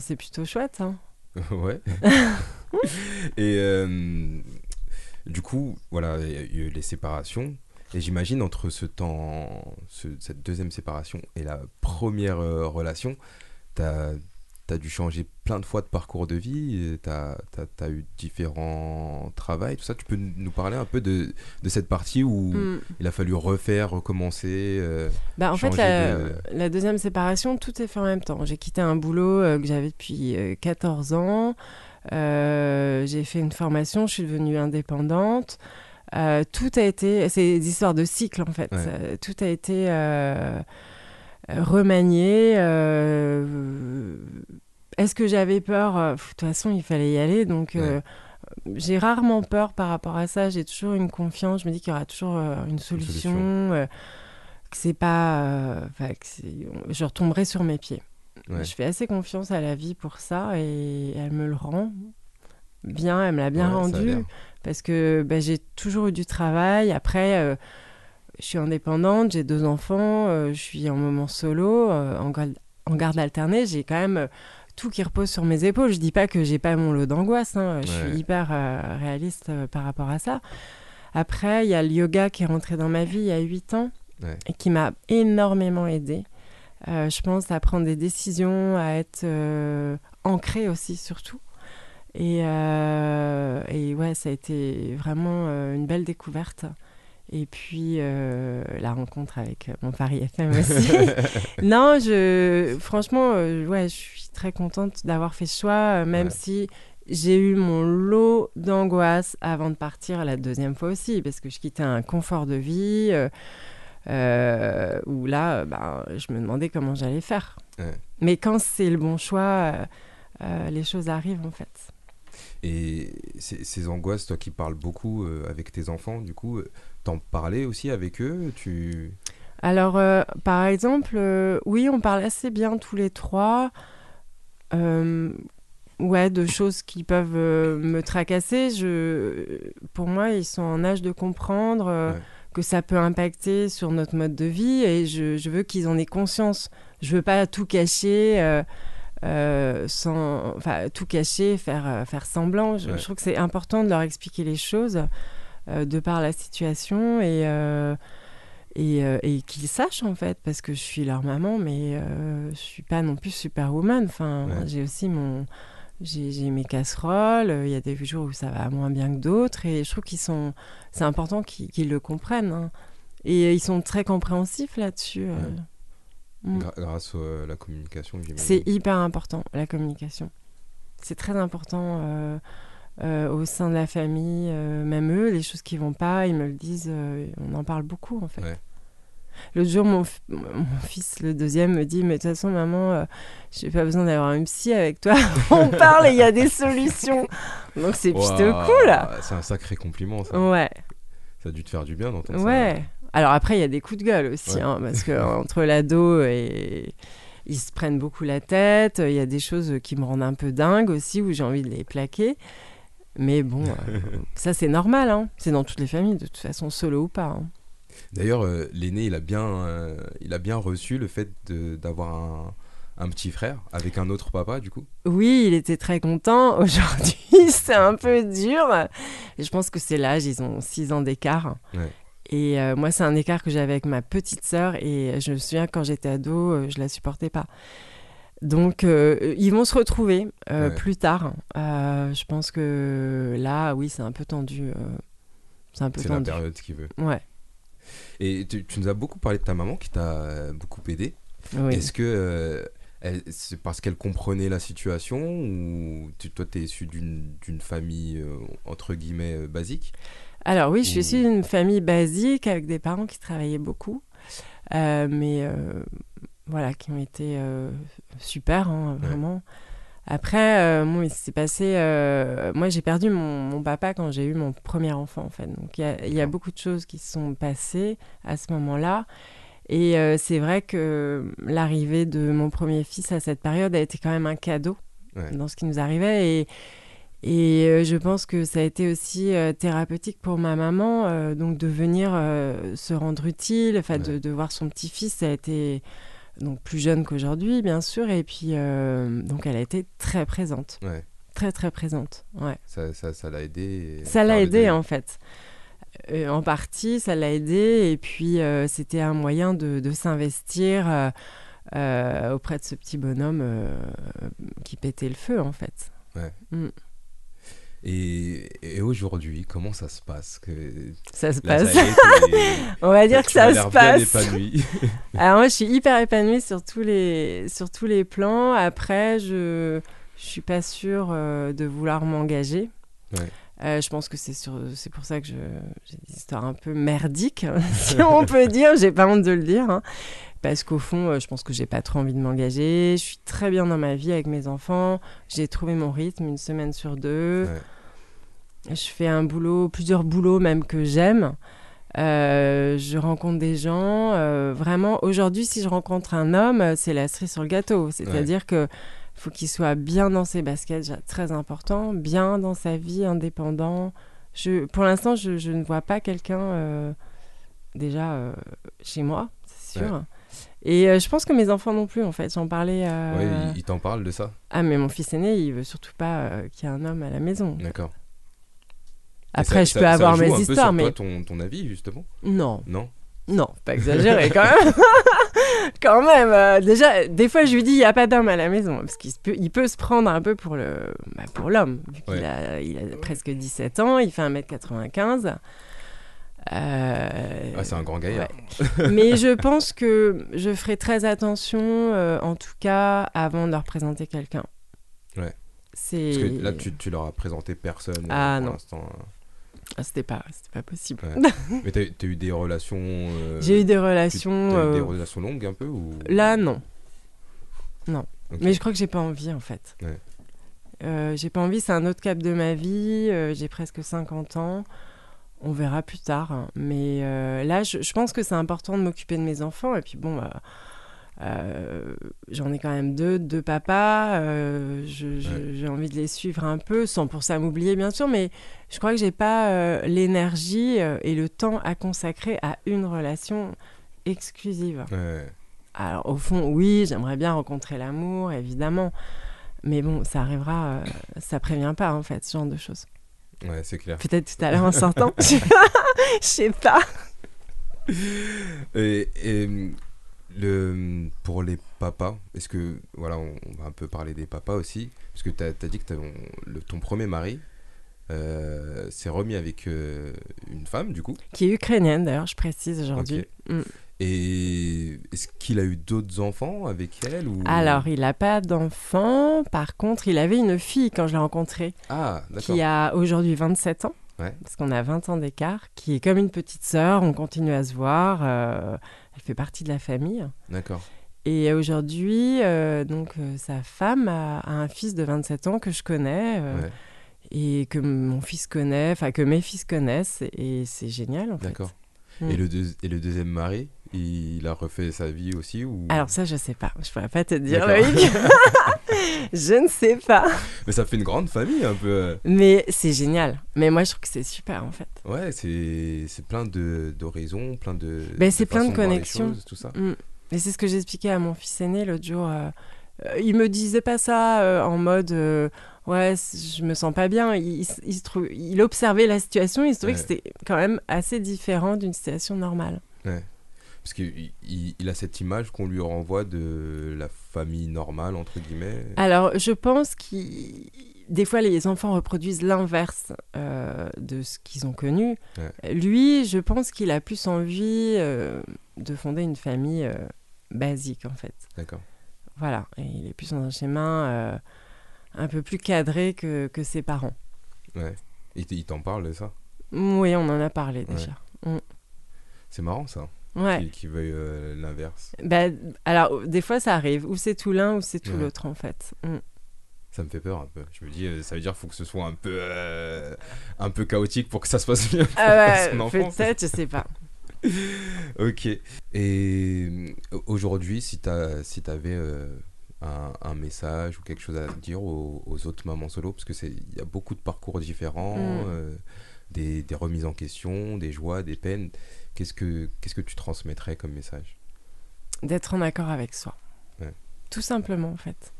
c'est plutôt chouette. hein. ouais. et du coup, voilà, il y a eu les séparations. Et j'imagine entre ce temps, ce- cette deuxième séparation et la première euh, relation, t'as as dû changer plein de fois de parcours de vie, t'as as, eu différents travails, tout ça. Tu peux nous parler un peu de, de cette partie où Mm. il a fallu refaire, recommencer euh, Bah, en fait, la, de- la deuxième séparation, tout est fait en même temps. J'ai quitté un boulot euh, que j'avais depuis euh, 14 ans. J'ai fait une formation, je suis devenue indépendante. Euh, tout a été, c'est des histoires de cycle en fait. Ouais. Euh, tout a été euh, remanié. Est-ce que j'avais peur De toute façon, il fallait y aller. Donc, j'ai rarement peur par rapport à ça. J'ai toujours une confiance. Je me dis qu'il y aura toujours une solution. solution. que c'est pas. que je retomberai sur mes pieds. Ouais. Je fais assez confiance à la vie pour ça et elle me le rend bien. Elle me l'a bien rendu. Parce que bah, j'ai toujours eu du travail. Après, euh, je suis indépendante, j'ai deux enfants, euh, je suis en moment solo, euh, en, garde, en garde alternée. J'ai quand même tout qui repose sur mes épaules. Je dis pas que j'ai pas mon lot d'angoisse. hein. Je Ouais. suis hyper réaliste par rapport à ça. Après, il y a le yoga qui est rentré dans ma vie il y a huit ans Ouais. et qui m'a énormément aidée. Je pense à prendre des décisions, à être ancrée aussi surtout. Et, euh, et ouais, ça a été vraiment euh, une belle découverte. Et puis euh, la rencontre avec mon Paris FM aussi. non, je, franchement, euh, ouais, je suis très contente d'avoir fait ce choix, euh, même Ouais. si j'ai eu mon lot d'angoisse avant de partir la deuxième fois aussi, parce que je quittais un confort de vie euh, euh, où là, euh, ben, je me demandais comment j'allais faire. Ouais. Mais quand c'est le bon choix, euh, euh, les choses arrivent en fait. Et ces, ces angoisses, toi qui parles beaucoup euh, avec tes enfants, du coup, euh, t'en parlais aussi avec eux Tu Alors, euh, par exemple, euh, oui, on parle assez bien tous les trois. Euh, ouais, de choses qui peuvent me tracasser. Je, pour moi, ils sont en âge de comprendre Ouais. que ça peut impacter sur notre mode de vie et je, je veux qu'ils en aient conscience. Je veux pas tout cacher. Euh, sans, enfin, tout cacher, faire, euh, faire semblant. Je, Ouais. je trouve que c'est important de leur expliquer les choses euh, de par la situation et, et, et qu'ils sachent en fait, parce que je suis leur maman, mais je suis pas non plus superwoman. Enfin, Ouais. j'ai aussi mon, j'ai mes casseroles. Il y a des jours où ça va moins bien que d'autres, et je trouve qu'ils sont, c'est important qu'ils le comprennent. hein. Et ils sont très compréhensifs là-dessus. euh. Ouais. Mm. grâce euh, à la communication. C'est hyper important, la communication. C'est très important euh, euh, au sein de la famille, euh, même eux, les choses qui vont pas, ils me le disent, euh, on en parle beaucoup en fait. Ouais. L'autre jour, mon, fils, le deuxième, me dit, mais de toute façon, maman, euh, j'ai pas besoin d'avoir un psy avec toi. on parle et il y a des solutions. Donc c'est plutôt Ouah, cool. C'est un sacré compliment, ça. Ouais. Ça a dû te faire du bien d'entendre ça. Ouais. Alors après, il y a des coups de gueule aussi, Ouais. hein, parce que entre l'ado et ils se prennent beaucoup la tête. Il y a des choses qui me rendent un peu dingue aussi, où j'ai envie de les plaquer. Mais bon, euh, ça c'est normal. Hein. C'est dans toutes les familles, de toute façon, solo ou pas. hein. D'ailleurs, euh, l'aîné, il, a bien, euh, il a bien reçu le fait d'avoir un, un petit frère avec un autre papa, du coup? Oui, il était très content. Aujourd'hui, c'est un peu dur. Je pense que c'est l'âge, ils ont 6 ans d'écart. Ouais. Et euh, moi, c'est un écart que j'avais avec ma petite sœur. Et je me souviens, quand j'étais ado, euh, je la supportais pas. Donc, euh, ils vont se retrouver euh, Ouais. plus tard. Je pense que là, oui, c'est un peu tendu. c'est un peu C'est la tendu. période qu'il veut. Ouais. Et tu, tu nous as beaucoup parlé de ta maman qui t'a beaucoup aidé. Oui. Est-ce que c'est parce qu'elle comprenait la situation ou tu, toi, tu es issu d'une famille entre guillemets basique? Alors oui, je suis issue d'une famille basique avec des parents qui travaillaient beaucoup, euh, mais euh, voilà, qui ont été euh, super, hein, Ouais. vraiment. Après, bon, il s'est passé. moi, j'ai perdu mon, mon papa quand j'ai eu mon premier enfant, en fait. Donc, il y a, y beaucoup de choses qui se sont passées à ce moment-là. Et c'est vrai que l'arrivée de mon premier fils à cette période a été quand même un cadeau Ouais. dans ce qui nous arrivait. Et, et euh, je pense que ça a été aussi euh, thérapeutique pour ma maman, euh, donc de venir se rendre utile, enfin de, Ouais. de voir son petit-fils, ça a été donc plus jeune qu'aujourd'hui, bien sûr, et puis donc elle a été très présente, Ouais, très très présente. Ouais. ça ça- ça l'a aidé. Ça l'a aidé en fait. Euh, en partie, ça l'a aidé, et puis euh, c'était un moyen de, de s'investir euh, auprès de ce petit bonhomme qui pétait le feu en fait. Et, et aujourd'hui, comment ça se passe que Ça se passe. ça On va dire que ça se bien passe. épanoui. Alors moi, je suis hyper épanouie sur tous les, sur tous les plans. Après, je je suis pas sûre euh, de vouloir m'engager. Ouais. Euh, je pense que c'est sur, c'est pour ça que j'ai des histoires un peu merdiques, si on peut dire. J'ai pas honte de le dire, hein. Parce qu'au fond, euh, je pense que j'ai pas trop envie de m'engager. Je suis très bien dans ma vie avec mes enfants. J'ai trouvé mon rythme une semaine sur deux. Ouais. Je fais un boulot, plusieurs boulots même que j'aime. Euh, je rencontre des gens. euh, vraiment, aujourd'hui, si je rencontre un homme, c'est la cerise sur le gâteau. C'est-à-dire que faut qu'il soit bien dans ses baskets, très important, bien dans sa vie, indépendant. Je, pour l'instant, je, je ne vois pas quelqu'un euh, déjà chez moi, c'est sûr. Et euh, je pense que mes enfants non plus, en fait. J'en parlais. euh, Ouais, il, il t'en parle de ça Ah, mais mon fils aîné, il veut surtout pas euh, qu'il y ait un homme à la maison. D'accord. Après, ça- je ça- peux ça avoir mes un peu histoires, sur mais toi, ton, ton avis, justement? Non, Non? Non, pas exagéré quand même. quand même, euh, déjà, des fois, je lui dis, il n'y a pas d'homme à la maison, parce qu'il peut, il peut se prendre un peu pour le, bah, pour l'homme, vu qu'il a, il a presque 17 ans, il fait 1m95. Euh, Ah, c'est un grand gaillard. ouais. Mais je pense que je ferai très attention, euh, en tout cas, avant de leur présenter quelqu'un. Ouais. C'est... Parce que là, tu, tu leur as présenté personne euh, Ah, pour non. l'instant. Ah, c'était pas, c'était pas possible. Ouais. Mais t'as as eu des relations. euh, J'ai eu des relations. t'as eu des euh, relations longues un peu ou... Là, non. Ok. Mais je crois que j'ai pas envie, en fait. Ouais. Euh, j'ai pas envie, c'est un autre cap de ma vie. euh, j'ai presque 50 ans. On verra plus tard. hein. Mais euh, là, je, je pense que c'est important de m'occuper de mes enfants. Et puis bon, euh, euh, j'en ai quand même deux, deux papas. euh, Ouais. J'ai envie de les suivre un peu, sans pour ça m'oublier, bien sûr. Mais je crois que j'ai pas l'énergie et le temps à consacrer à une relation exclusive. Ouais. Alors, au fond, oui, j'aimerais bien rencontrer l'amour, évidemment. Mais bon, ça arrivera, ça prévient pas, en fait, ce genre de choses. Ouais, c'est clair. Peut-être tout à l'heure en sortant. Je sais pas. Et, et, le, pour les papas, est-ce que, voilà, on, on va un peu parler des papas aussi, parce que tu as, dit que on- le, ton premier mari euh, s'est remis avec euh, une femme, du coup. Qui est ukrainienne, d'ailleurs, je précise aujourd'hui. Mm. Et est-ce qu'il a eu d'autres enfants avec elle ou... Alors, il n'a pas d'enfant. Par contre, il avait une fille quand je l'ai rencontrée, Ah, d'accord. qui a aujourd'hui 27 ans. Ouais. Parce qu'on a 20 ans d'écart, qui est comme une petite sœur. On continue à se voir. euh, elle fait partie de la famille. D'accord. Et aujourd'hui, euh, donc euh, sa femme a, a un fils de 27 ans que je connais euh, Ouais, et que mon fils connaît, enfin que mes fils connaissent, et c'est génial en fait. d'accord. Mm. Et, le et le deuxième mari, il a refait sa vie aussi ou... Alors ça, je sais pas. Je pourrais pas te dire. Loïc. je ne sais pas. Mais ça fait une grande famille un peu. euh. Mais c'est génial. Mais moi, je trouve que c'est super en fait. Ouais, c'est plein d'horizons, plein de. Ben, c'est plein de connexions. choses, tout ça. Mm. Et c'est ce que j'expliquais à mon fils aîné l'autre jour. euh, il me disait pas ça euh, en mode euh, ouais, je me sens pas bien. Il, il il observait la situation. Il se trouvait Ouais. que c'était quand même assez différent d'une situation normale. Parce qu'il il, il a cette image qu'on lui renvoie de la famille normale, entre guillemets. Alors, je pense que des fois, les enfants reproduisent l'inverse euh, de ce qu'ils ont connu. Lui, je pense qu'il a plus envie euh, de fonder une famille euh, basique, en fait. D'accord. Voilà, et il est plus dans un schéma euh, un peu plus cadré que, que ses parents. Ouais. Il t'en parle de ça? Oui, on en a parlé Ouais. déjà. C'est marrant ça. Ouais. Qu'il qu'il veuille euh, l'inverse. Bah, alors, des fois, ça arrive. Ou c'est tout l'un, ou c'est tout Ouais. l'autre, en fait. Mm. Ça me fait peur un peu. Je me dis, euh, ça veut dire qu'il faut que ce soit un peu, euh, un peu chaotique pour que ça se passe bien. pour Ah son ouais, enfant. peut-être, je sais pas. Ok. Et euh, aujourd'hui, si tu si avais un, un message ou quelque chose à dire aux, aux autres mamans solo, parce qu'il y a beaucoup de parcours différents, Mm. euh, des, des remises en question, des joies, des peines, qu'est-ce que, qu'est-ce que tu transmettrais comme message? D'être en accord avec soi. Ouais. Tout simplement, en fait.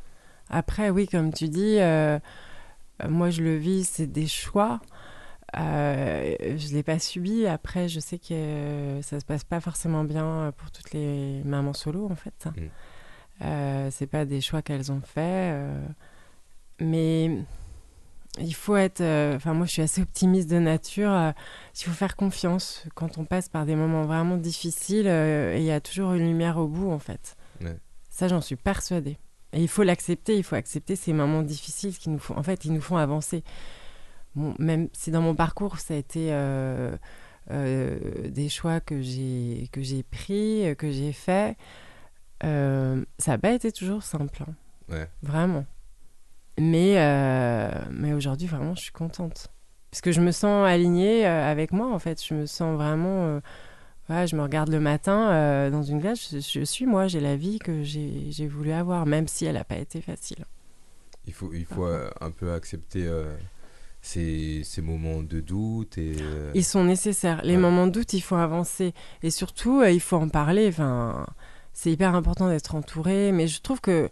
Après, oui, comme tu dis, euh, euh, moi, je le vis, c'est des choix. Euh, je ne l'ai pas subi. Après, je sais que euh, ça se passe pas forcément bien pour toutes les mamans solo, en fait. Mm. Euh, c'est pas des choix qu'elles ont faits. euh, mais il faut être. euh, Enfin, moi, je suis assez optimiste de nature. il faut faire confiance quand on passe par des moments vraiment difficiles. et il y a toujours une lumière au bout, en fait. Ça, j'en suis persuadée. Et il faut l'accepter. Il faut accepter ces moments difficiles qui nous font. En fait, ils nous font avancer. Bon, même si dans mon parcours, ça a été. euh, euh, des choix que j'ai que j'ai pris, euh, que j'ai fait, euh, ça n'a pas été toujours simple, hein. Ouais. vraiment. Mais mais aujourd'hui vraiment je suis contente parce que je me sens alignée avec moi en fait. Je me sens vraiment, je me regarde le matin euh, dans une glace, je, je suis moi, j'ai la vie que j'ai j'ai voulu avoir, même si elle n'a pas été facile. Il faut, il faut euh, un peu accepter euh, ces, ces moments de doute et. euh, Ils sont nécessaires. Les Ouais. moments de doute, il faut avancer. Et surtout, euh, il faut en parler. Enfin, c'est hyper important d'être entouré. Mais je trouve que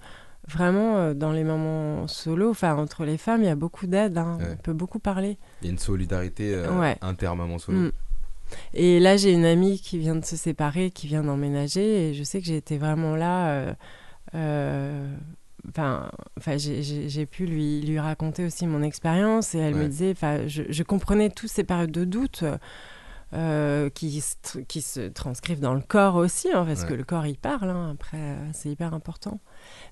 vraiment, euh, dans les moments solo, enfin, entre les femmes, il y a beaucoup d'aide. hein. Ouais. On peut beaucoup parler. Il y a une solidarité Ouais. inter-maman solo. Mm. Et là, j'ai une amie qui vient de se séparer, qui vient d'emménager. Et je sais que j'ai été vraiment là. Enfin, j'ai- pu lui, lui raconter aussi mon expérience et elle me Ouais. disait, enfin, je, je comprenais toutes ces périodes de doute. euh, qui, se qui se transcrivent dans le corps aussi, hein, parce Ouais. que le corps il parle, hein, après euh, c'est hyper important.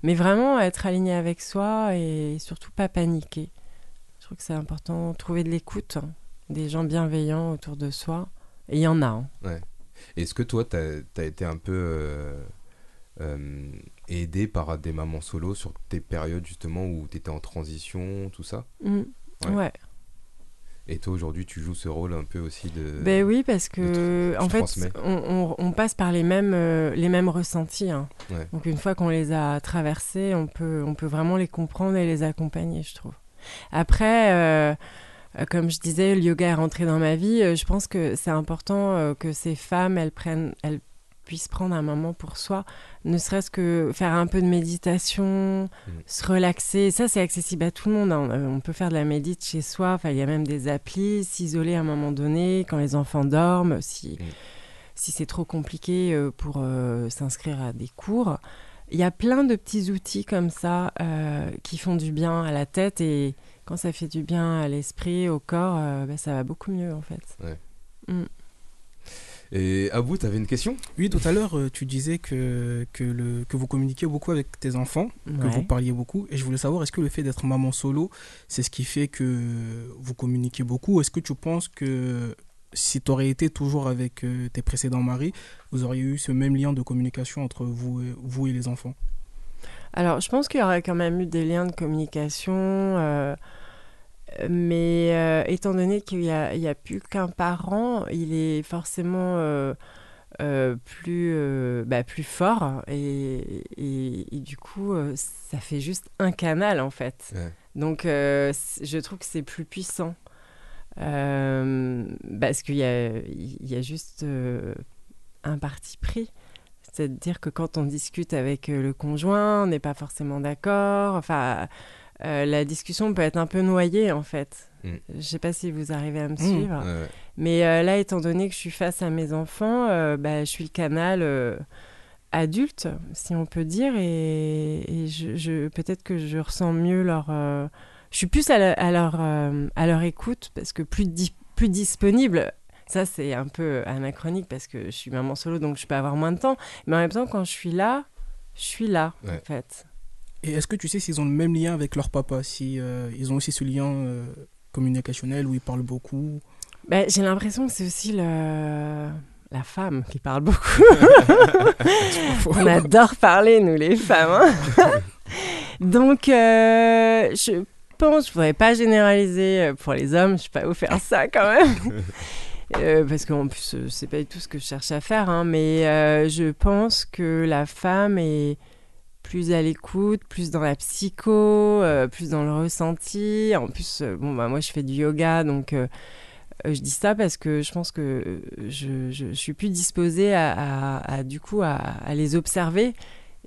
Mais vraiment être aligné avec soi et surtout pas paniquer. Je trouve que c'est important, trouver de l'écoute, hein, des gens bienveillants autour de soi. Et il y en a. hein. Est-ce que toi, tu as, été un peu euh, euh, aidé par des mamans solo sur tes périodes justement où tu étais en transition, tout ça Mm. Ouais. ouais. Et toi, aujourd'hui, tu joues ce rôle un peu aussi de... Ben oui, parce que en fait, on, on- on passe par les mêmes, euh, les mêmes ressentis. hein. Ouais. Donc une fois qu'on les a traversés, on peut, on peut vraiment les comprendre et les accompagner, je trouve. Après, euh, comme je disais, le yoga est rentré dans ma vie. je pense que c'est important que ces femmes, elles prennent, elles puissent prendre un moment pour soi, ne serait-ce que faire un peu de méditation, se relaxer. Ça, c'est accessible à tout le monde. hein. Euh, On peut faire de la médite chez soi. Enfin, il y a même des applis. S'isoler à un moment donné, quand les enfants dorment, si, Mm. si c'est trop compliqué euh, pour euh, s'inscrire à des cours. Il y a plein de petits outils comme ça euh, qui font du bien à la tête et quand ça fait du bien à l'esprit, au corps, euh, bah, ça va beaucoup mieux en fait. Et Abou, tu avais une question? Oui, tout à l'heure, euh, tu disais que, que, le, que vous communiquiez beaucoup avec tes enfants, que vous parliez beaucoup. Et je voulais savoir, est-ce que le fait d'être maman solo, c'est ce qui fait que vous communiquez beaucoup? Est-ce que tu penses que si tu aurais été toujours avec euh, tes précédents maris, vous auriez eu ce même lien de communication entre vous et, vous et les enfants? Alors, je pense qu'il y aurait quand même eu des liens de communication, euh, mais euh, étant donné qu'il n'y a, plus qu'un parent, il est forcément euh, euh, plus, bah, plus fort, et, et- et du coup, ça fait juste un canal en fait. Ouais. Donc, je trouve que c'est plus puissant. Parce qu'il y a, il y a juste un parti pris. C'est-à-dire que quand on discute avec le conjoint, on n'est pas forcément d'accord. Enfin, euh, la discussion peut être un peu noyée, en fait. Mm. Je ne sais pas si vous arrivez à me Mm. suivre. Ouais, Mais euh, là, étant donné que je suis face à mes enfants, euh, bah, je suis le canal euh, adulte, si on peut dire, et, et je, je- peut-être que je ressens mieux leur... euh, je suis plus à, la- à leur, euh, à leur écoute, parce que plus, di- plus disponible, ça c'est un peu anachronique, parce que je suis maman solo, donc je peux avoir moins de temps, mais en même temps, quand je suis là, je suis là, Ouais. en fait. Et est-ce que tu sais s'ils ont le même lien avec leur papa Si euh, ils ont aussi ce lien euh, communicationnel où ils parlent beaucoup? Ben, J'ai l'impression que c'est aussi le... la femme qui parle beaucoup. On adore parler, nous, les femmes. hein. Donc, euh, je pense, je voudrais pas généraliser pour les hommes, je sais pas où faire ça quand même. Euh, parce qu'en plus, c'est pas du tout ce que je cherche à faire, hein, mais euh, je pense que la femme est plus à l'écoute, plus dans la psycho, euh, plus dans le ressenti. En plus, euh, bon, bah, moi, je fais du yoga, donc euh, je dis ça parce que je pense que je, je, je suis plus disposée à, à- à, du coup à, à les observer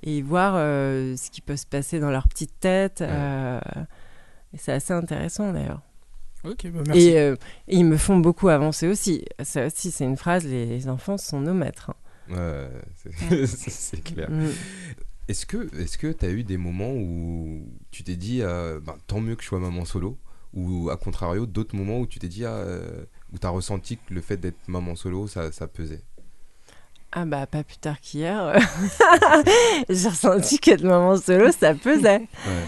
et voir euh, ce qui peut se passer dans leur petite tête. euh, c'est assez intéressant d'ailleurs. Bah, merci. Et, euh, et ils me font beaucoup avancer aussi. Ça aussi, c'est une phrase les enfants sont nos maîtres. hein. ouais, c'est clair. Mm. Est-ce que est-ce que tu as eu des moments où tu t'es dit euh, ben, tant mieux que je sois maman solo? Ou à contrario d'autres moments où tu t'es dit ah, euh, où tu as ressenti que le fait d'être maman solo ça, ça pesait? Ah bah pas plus tard qu'hier, j'ai ressenti que de maman solo, ça pesait. Ouais.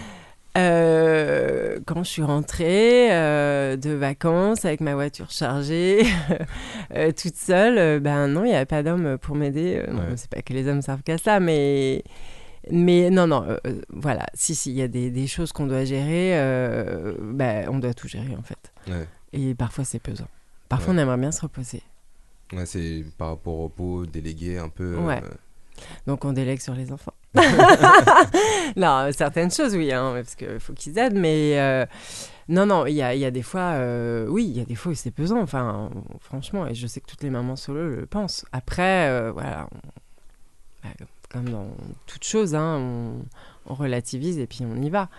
Euh, quand je suis rentrée euh, de vacances avec ma voiture chargée, euh, toute seule, ben non, il n'y avait pas d'homme pour m'aider. Ouais. C'est pas que les hommes servent qu'à ça, mais, mais non, non, euh, euh, voilà. Si, si, il y a des, des choses qu'on doit gérer, euh, ben, on doit tout gérer en fait. Ouais. Et parfois c'est pesant. Parfois Ouais. on aimerait bien se reposer. Ouais, c'est par rapport au repos délégué un peu euh, Ouais. Donc on délègue sur les enfants. non, certaines choses, oui, hein, parce qu'il faut qu'ils aident, mais non, non, il y a, y a des fois, oui, il y a des fois où c'est pesant, enfin, franchement, et je sais que toutes les mamans solo le pensent. Après, voilà, on- bah, comme dans toute chose, hein, on, on relativise et puis on y va.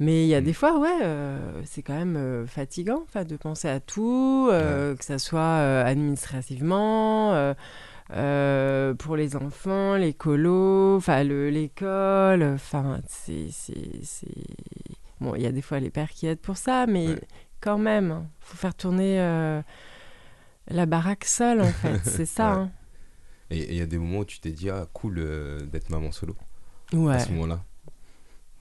Mais il y a Mm. des fois, ouais, euh, c'est quand même euh, fatigant de penser à tout, euh, que ça soit euh, administrativement, pour les enfants, les colos, enfin l'école, enfin c'est bon, il y a des fois les pères qui aident pour ça, mais Ouais. quand même, faut faire tourner la baraque seule, en fait. C'est ça. Ouais. hein. Et il y a des moments où tu t'es dit, ah, cool euh, d'être maman solo Ouais. à ce moment-là.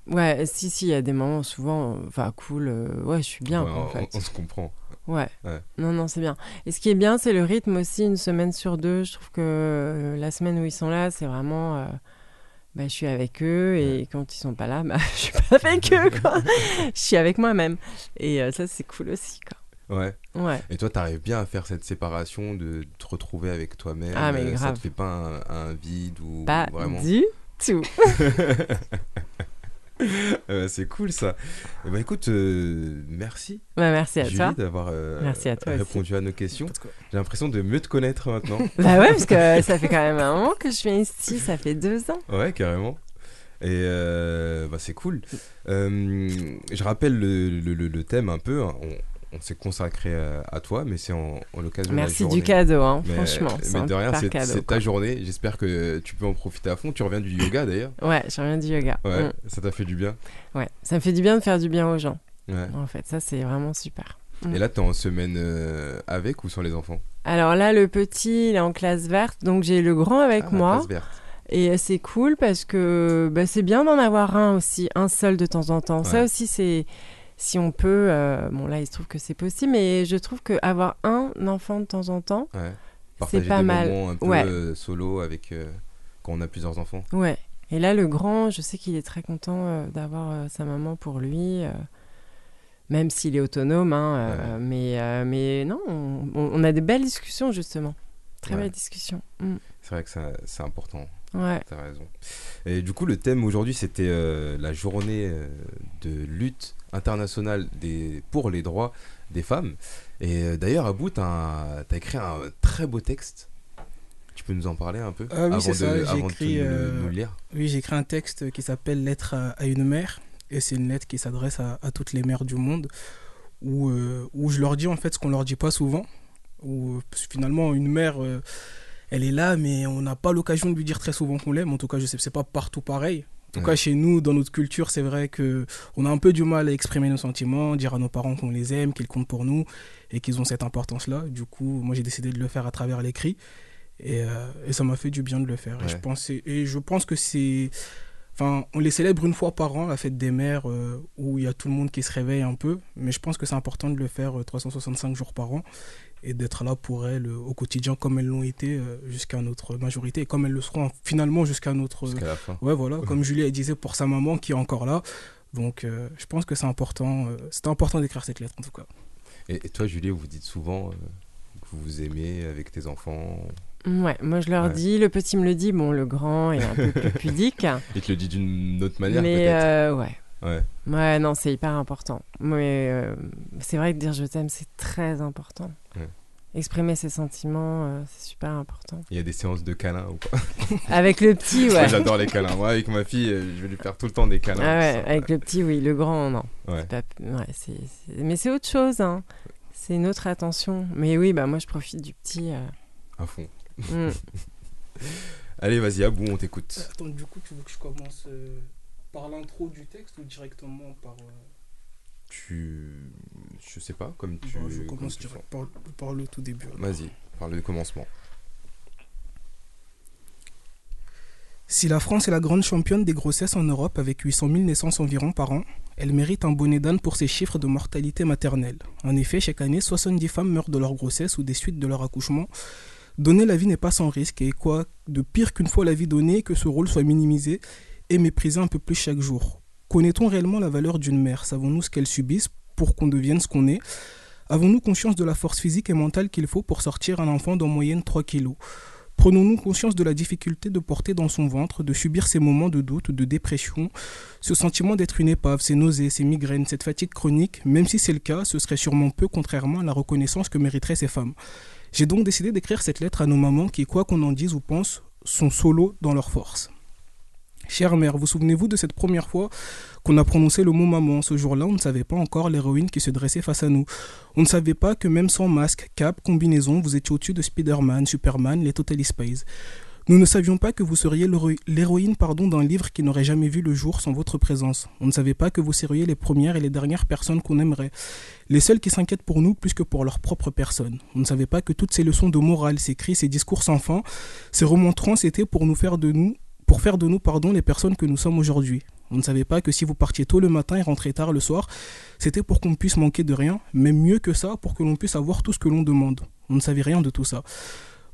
Ouais, si, si, il y a des moments souvent, enfin, cool, euh, ouais, je suis bien, Ouais, quoi, en on, fait. on se comprend. Ouais. Ouais. Non, non, c'est bien. Et ce qui est bien, c'est le rythme aussi, une semaine sur deux. Je trouve que euh, la semaine où ils sont là, c'est vraiment. euh, bah, je suis avec eux et quand ils sont pas là, bah, je suis pas avec eux, quoi. je suis avec moi-même. Et euh, ça, c'est cool aussi, quoi. Ouais. Ouais. Et toi, t'arrives bien à faire cette séparation, de te retrouver avec toi-même. Ah, mais euh, Ça grave. te fait pas un, un vide ou Pas vraiment. du tout. Euh, c'est cool ça. Eh ben, écoute, euh, merci Bah, merci à Julie toi. d'avoir euh, Merci à toi aussi. répondu à nos questions. J'ai l'impression de mieux te connaître maintenant. Bah ouais, parce que ça fait quand même un moment que je viens ici, ça fait deux ans. Ouais, carrément. Et euh, bah, c'est cool. Euh, je rappelle le, le- le- le thème un peu. hein. On, s'est consacré à, à toi, mais c'est en, en l'occasion de la Merci du cadeau, hein, Mais, franchement. mais C'est un de rien, c'est ta journée. J'espère que tu peux en profiter à fond. Tu reviens du yoga d'ailleurs. Ouais, je reviens du yoga. Ouais, Mm. ça t'a fait du bien. Ouais, ça me fait du bien de faire du bien aux gens. Ouais. En fait, ça c'est vraiment super. Et là, t'es en semaine euh, avec ou sans les enfants? Alors là, le petit, il est en classe verte, donc j'ai le grand avec Ah, moi. verte. Et euh, c'est cool parce que bah, c'est bien d'en avoir un aussi, un seul de temps en temps. Ça aussi, c'est si on peut. euh, bon, là, il se trouve que c'est possible, mais je trouve qu'avoir un enfant de temps en temps, Ouais. c'est pas des mal. un peu Ouais. euh, solo avec euh, quand on a plusieurs enfants. Ouais. Et là, le grand, je sais qu'il est très content d'avoir sa maman pour lui, même s'il est autonome. hein, mais, mais non, on, on a des belles discussions, justement. Très belles discussions. Mm. C'est vrai que c'est important. Ouais. T'as raison. Et du coup, le thème aujourd'hui, c'était euh, la journée euh, de lutte internationale des, pour les droits des femmes. Et euh, d'ailleurs, Abou, t'as un- t'as écrit un très beau texte. Tu peux nous en parler un peu Ah oui, avant, c'est de, ça, de nous, euh, nous le lire Oui, j'ai écrit un texte qui s'appelle Lettre à, à une mère. Et c'est une lettre qui s'adresse à, à toutes les mères du monde. Où, euh, où je leur dis en fait ce qu'on leur dit pas souvent. Où finalement, une mère, euh, elle est là, mais on n'a pas l'occasion de lui dire très souvent qu'on l'aime. En tout cas, je sais que c'est pas partout pareil. En tout Ouais. cas, chez nous, dans notre culture, c'est vrai que on a un peu du mal à exprimer nos sentiments, dire à nos parents qu'on les aime, qu'ils comptent pour nous et qu'ils ont cette importance-là. Du coup, moi, j'ai décidé de le faire à travers l'écrit. Et, euh, et ça m'a fait du bien de le faire. Et, je et je pense que c'est. Enfin, on les célèbre une fois par an, la fête des mères, euh, où il y a tout le monde qui se réveille un peu. Mais je pense que c'est important de le faire euh, 365 jours par an et d'être là pour elles euh, au quotidien comme elles l'ont été euh, jusqu'à notre majorité et comme elles le seront finalement jusqu'à notre. jusqu'à la fin. Ouais, voilà, comme Julie elle disait pour sa maman qui est encore là. Donc, euh, je pense que c'est important. euh, C'était important d'écrire cette lettre en tout cas. Et, et toi, Julie, vous dites souvent euh, que vous vous aimez avec tes enfants. Ouais, moi je leur Ouais. dis, le petit me le dit, bon, le grand est un peu plus pudique. Il te le dit d'une autre manière, mais euh, ouais. Ouais. Ouais, non, c'est hyper important. Mais euh, c'est vrai que dire je t'aime, c'est très important. Ouais. Exprimer ses sentiments, euh, c'est super important. Il y a des séances de câlins ou pas? Avec le petit, Moi, ouais. j'adore les câlins. Moi, avec ma fille, euh, je vais lui faire tout le temps des câlins. Ah ouais, Ça, avec le petit, oui. Le grand, non. pas- Mais c'est autre chose, hein. C'est une autre attention. Mais oui, bah moi je profite du petit. euh. à fond. Mm. Allez, vas-y, Abou, on t'écoute. Attends, du coup, tu veux que je commence euh, par l'intro du texte ou directement par. euh, Tu. Je sais pas, comme tu. Bon, je comme commence tu direct par, par le tout début. Vas-y, parle du commencement. Si la France est la grande championne des grossesses en Europe avec 800 000 naissances environ par an, elle mérite un bonnet d'âne pour ses chiffres de mortalité maternelle. En effet, chaque année, 70 femmes meurent de leur grossesse ou des suites de leur accouchement. Donner la vie n'est pas sans risque et quoi de pire qu'une fois la vie donnée que ce rôle soit minimisé et méprisé un peu plus chaque jour. Connaît-on réellement la valeur d'une mère? Savons-nous ce qu'elle subisse pour qu'on devienne ce qu'on est? Avons-nous conscience de la force physique et mentale qu'il faut pour sortir un enfant d'en moyenne 3 kilos? Prenons-nous conscience de la difficulté de porter dans son ventre, de subir ces moments de doute, de dépression, ce sentiment d'être une épave, ces nausées, ces migraines, cette fatigue chronique Même si c'est le cas, ce serait sûrement peu contrairement à la reconnaissance que mériteraient ces femmes. J'ai donc décidé d'écrire cette lettre à nos mamans qui, quoi qu'on en dise ou pense, sont solos dans leur force. Chère mère, vous souvenez-vous de cette première fois qu'on a prononcé le mot maman? Ce jour-là, on ne savait pas encore l'héroïne qui se dressait face à nous. On ne savait pas que même sans masque, cap, combinaison, vous étiez au-dessus de Spider-Man, Superman, les Totally Spies. Nous ne savions pas que vous seriez l'héroïne pardon d'un livre qui n'aurait jamais vu le jour sans votre présence. On ne savait pas que vous seriez les premières et les dernières personnes qu'on aimerait, les seules qui s'inquiètent pour nous plus que pour leur propre personne. On ne savait pas que toutes ces leçons de morale, ces cris, ces discours sans fin, ces remontrances étaient pour nous faire de nous pour faire de nous pardon les personnes que nous sommes aujourd'hui. On ne savait pas que si vous partiez tôt le matin et rentrez tard le soir, c'était pour qu'on puisse manquer de rien, mais mieux que ça, pour que l'on puisse avoir tout ce que l'on demande. On ne savait rien de tout ça.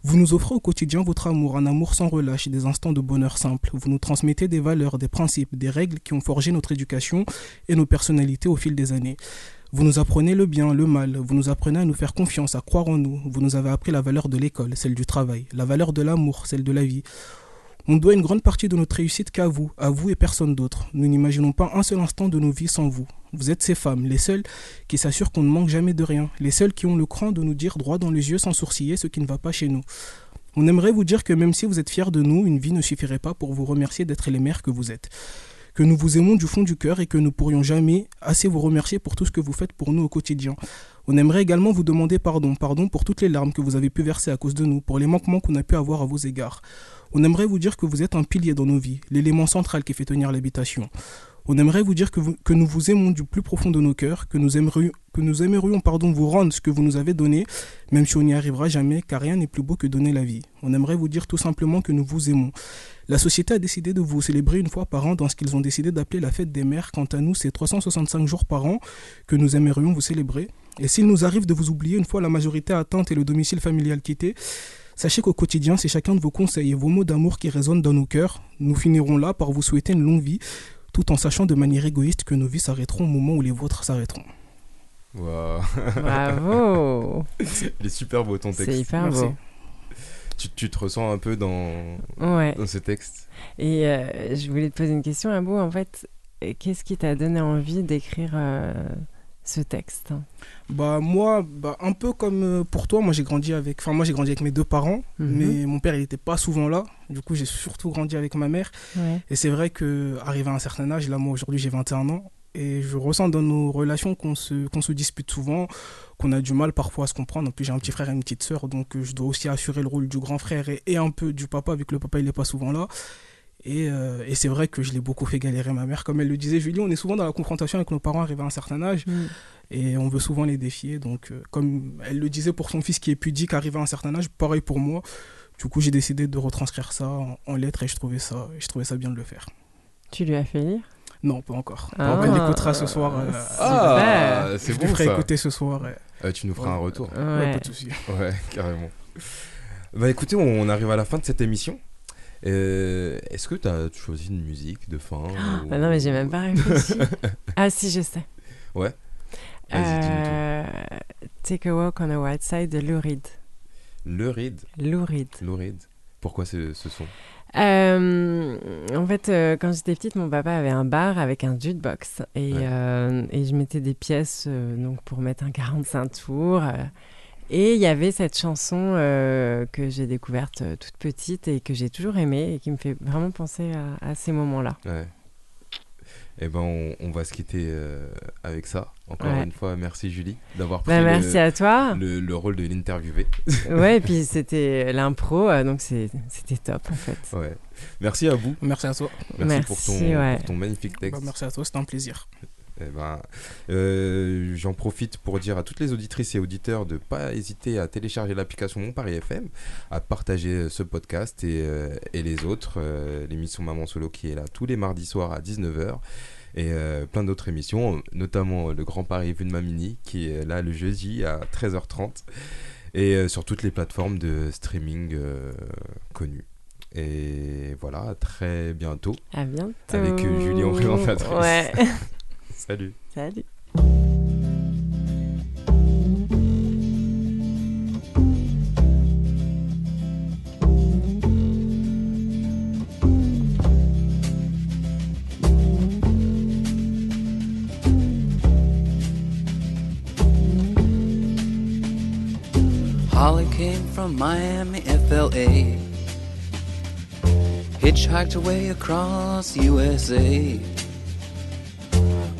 Vous nous offrez au quotidien votre amour, un amour sans relâche, des instants de bonheur simple. Vous nous transmettez des valeurs, des principes, des règles qui ont forgé notre éducation et nos personnalités au fil des années. Vous nous apprenez le bien, le mal, vous nous apprenez à nous faire confiance, à croire en nous. Vous nous avez appris la valeur de l'école, celle du travail, la valeur de l'amour, celle de la vie. On doit une grande partie de notre réussite qu'à vous, à vous et personne d'autre. Nous n'imaginons pas un seul instant de nos vies sans vous. Vous êtes ces femmes, les seules qui s'assurent qu'on ne manque jamais de rien, les seules qui ont le cran de nous dire droit dans les yeux sans sourciller ce qui ne va pas chez nous. On aimerait vous dire que même si vous êtes fiers de nous, une vie ne suffirait pas pour vous remercier d'être les mères que vous êtes. Que nous vous aimons du fond du cœur et que nous pourrions jamais assez vous remercier pour tout ce que vous faites pour nous au quotidien. On aimerait également vous demander pardon, pardon pour toutes les larmes que vous avez pu verser à cause de nous, pour les manquements qu'on a pu avoir à vos égards. On aimerait vous dire que vous êtes un pilier dans nos vies, l'élément central qui fait tenir l'habitation. On aimerait vous dire que, nous vous aimons du plus profond de nos cœurs, que nous aimerions, que nous aimerions pardon, vous rendre ce que vous nous avez donné, même si on n'y arrivera jamais, car rien n'est plus beau que donner la vie. On aimerait vous dire tout simplement que nous vous aimons. La société a décidé de vous célébrer une fois par an dans ce qu'ils ont décidé d'appeler la fête des mères. Quant à nous, c'est 365 jours par an que nous aimerions vous célébrer. Et s'il nous arrive de vous oublier une fois la majorité atteinte et le domicile familial quitté, Sachez qu'au quotidien, c'est chacun de vos conseils et vos mots d'amour qui résonnent dans nos cœurs. Nous finirons là par vous souhaiter une longue vie, tout en sachant de manière égoïste que nos vies s'arrêteront au moment où les vôtres s'arrêteront. Wow. Bravo Il est super beau ton texte. C'est hyper beau. Tu, tu, te ressens un peu dans, ouais. dans ce texte? Et euh, je voulais te poser une question, Abou. En fait, qu'est-ce qui t'a donné envie d'écrire euh, ce texte Bah moi, bah, un peu comme euh, pour toi, moi j'ai grandi avec, enfin moi j'ai grandi avec mes deux parents, Mhm. mais mon père il n'était pas souvent là. Du coup j'ai surtout grandi avec ma mère. Ouais. Et c'est vrai que arrivé à un certain âge, là moi aujourd'hui j'ai 21 ans, et je ressens dans nos relations qu'on se, qu'on se dispute souvent, qu'on a du mal parfois à se comprendre. En plus j'ai un petit frère et une petite sœur, donc euh, je dois aussi assurer le rôle du grand frère et, et un peu du papa, vu que le papa il n'est pas souvent là. Et, euh, et c'est vrai que je l'ai beaucoup fait galérer ma mère. Comme elle le disait, Julie, on est souvent dans la confrontation avec nos parents arrivés à un certain âge Mm. et on veut souvent les défier. Donc, euh, comme elle le disait pour son fils qui est pudique arrivé à un certain âge, pareil pour moi. Du coup, j'ai décidé de retranscrire ça en, en lettres et je trouvais ça, je trouvais ça bien de le faire. Tu lui as fait lire? Non, pas encore. Ah. elle écoutera ce soir. euh, Ah, je c'est lui bon ferai ça. écouter ce soir. tu nous feras un retour. ouais, Ouais. pas de souci. Ouais, carrément. Bah écoutez, on arrive à la fin de cette émission. Euh, Est-ce que tu as choisi une musique de fin ou- Bah non, mais j'ai même pas réfléchi. ah si, je sais. Ouais. Euh, Take a Walk on the White Side de Lou Reed. Le Reed. Lou Reed. Lou Reed. Pourquoi ce, ce son? Euh, en fait, euh, quand j'étais petite, mon papa avait un bar avec un jukebox et, Ouais. euh, et je mettais des pièces donc pour mettre un 45 tours. Et il y avait cette chanson euh, que j'ai découverte euh, toute petite et que j'ai toujours aimée et qui me fait vraiment penser à, à ces moments-là. Ouais. Eh ben, on, on va se quitter euh, avec ça. Encore Ouais. une fois, merci Julie d'avoir pris Bah, le, merci à toi. le, le rôle de l'interviewé. ouais, et puis c'était l'impro, euh, donc c'était top en fait. Ouais. Merci à vous. Merci à toi. Merci, pour, ton, ouais. pour ton magnifique texte. Bah, merci à toi, c'était un plaisir. Eh ben, euh, J'en profite pour dire à toutes les auditrices et auditeurs de ne pas hésiter à télécharger l'application Mon Paris FM, à partager ce podcast et, euh, et les autres, euh, l'émission Maman Solo qui est là tous les mardis soirs à 19h et euh, plein d'autres émissions, notamment le Grand Paris Vue de Mamini qui est là le jeudi à 13h30 et euh, sur toutes les plateformes de streaming euh, connues. Et voilà, à très bientôt. À bientôt. Avec, euh, Julie en présentatrice. Ouais. Salut. Salut. Holly came from Miami, FLA. Hitchhiked her way across USA.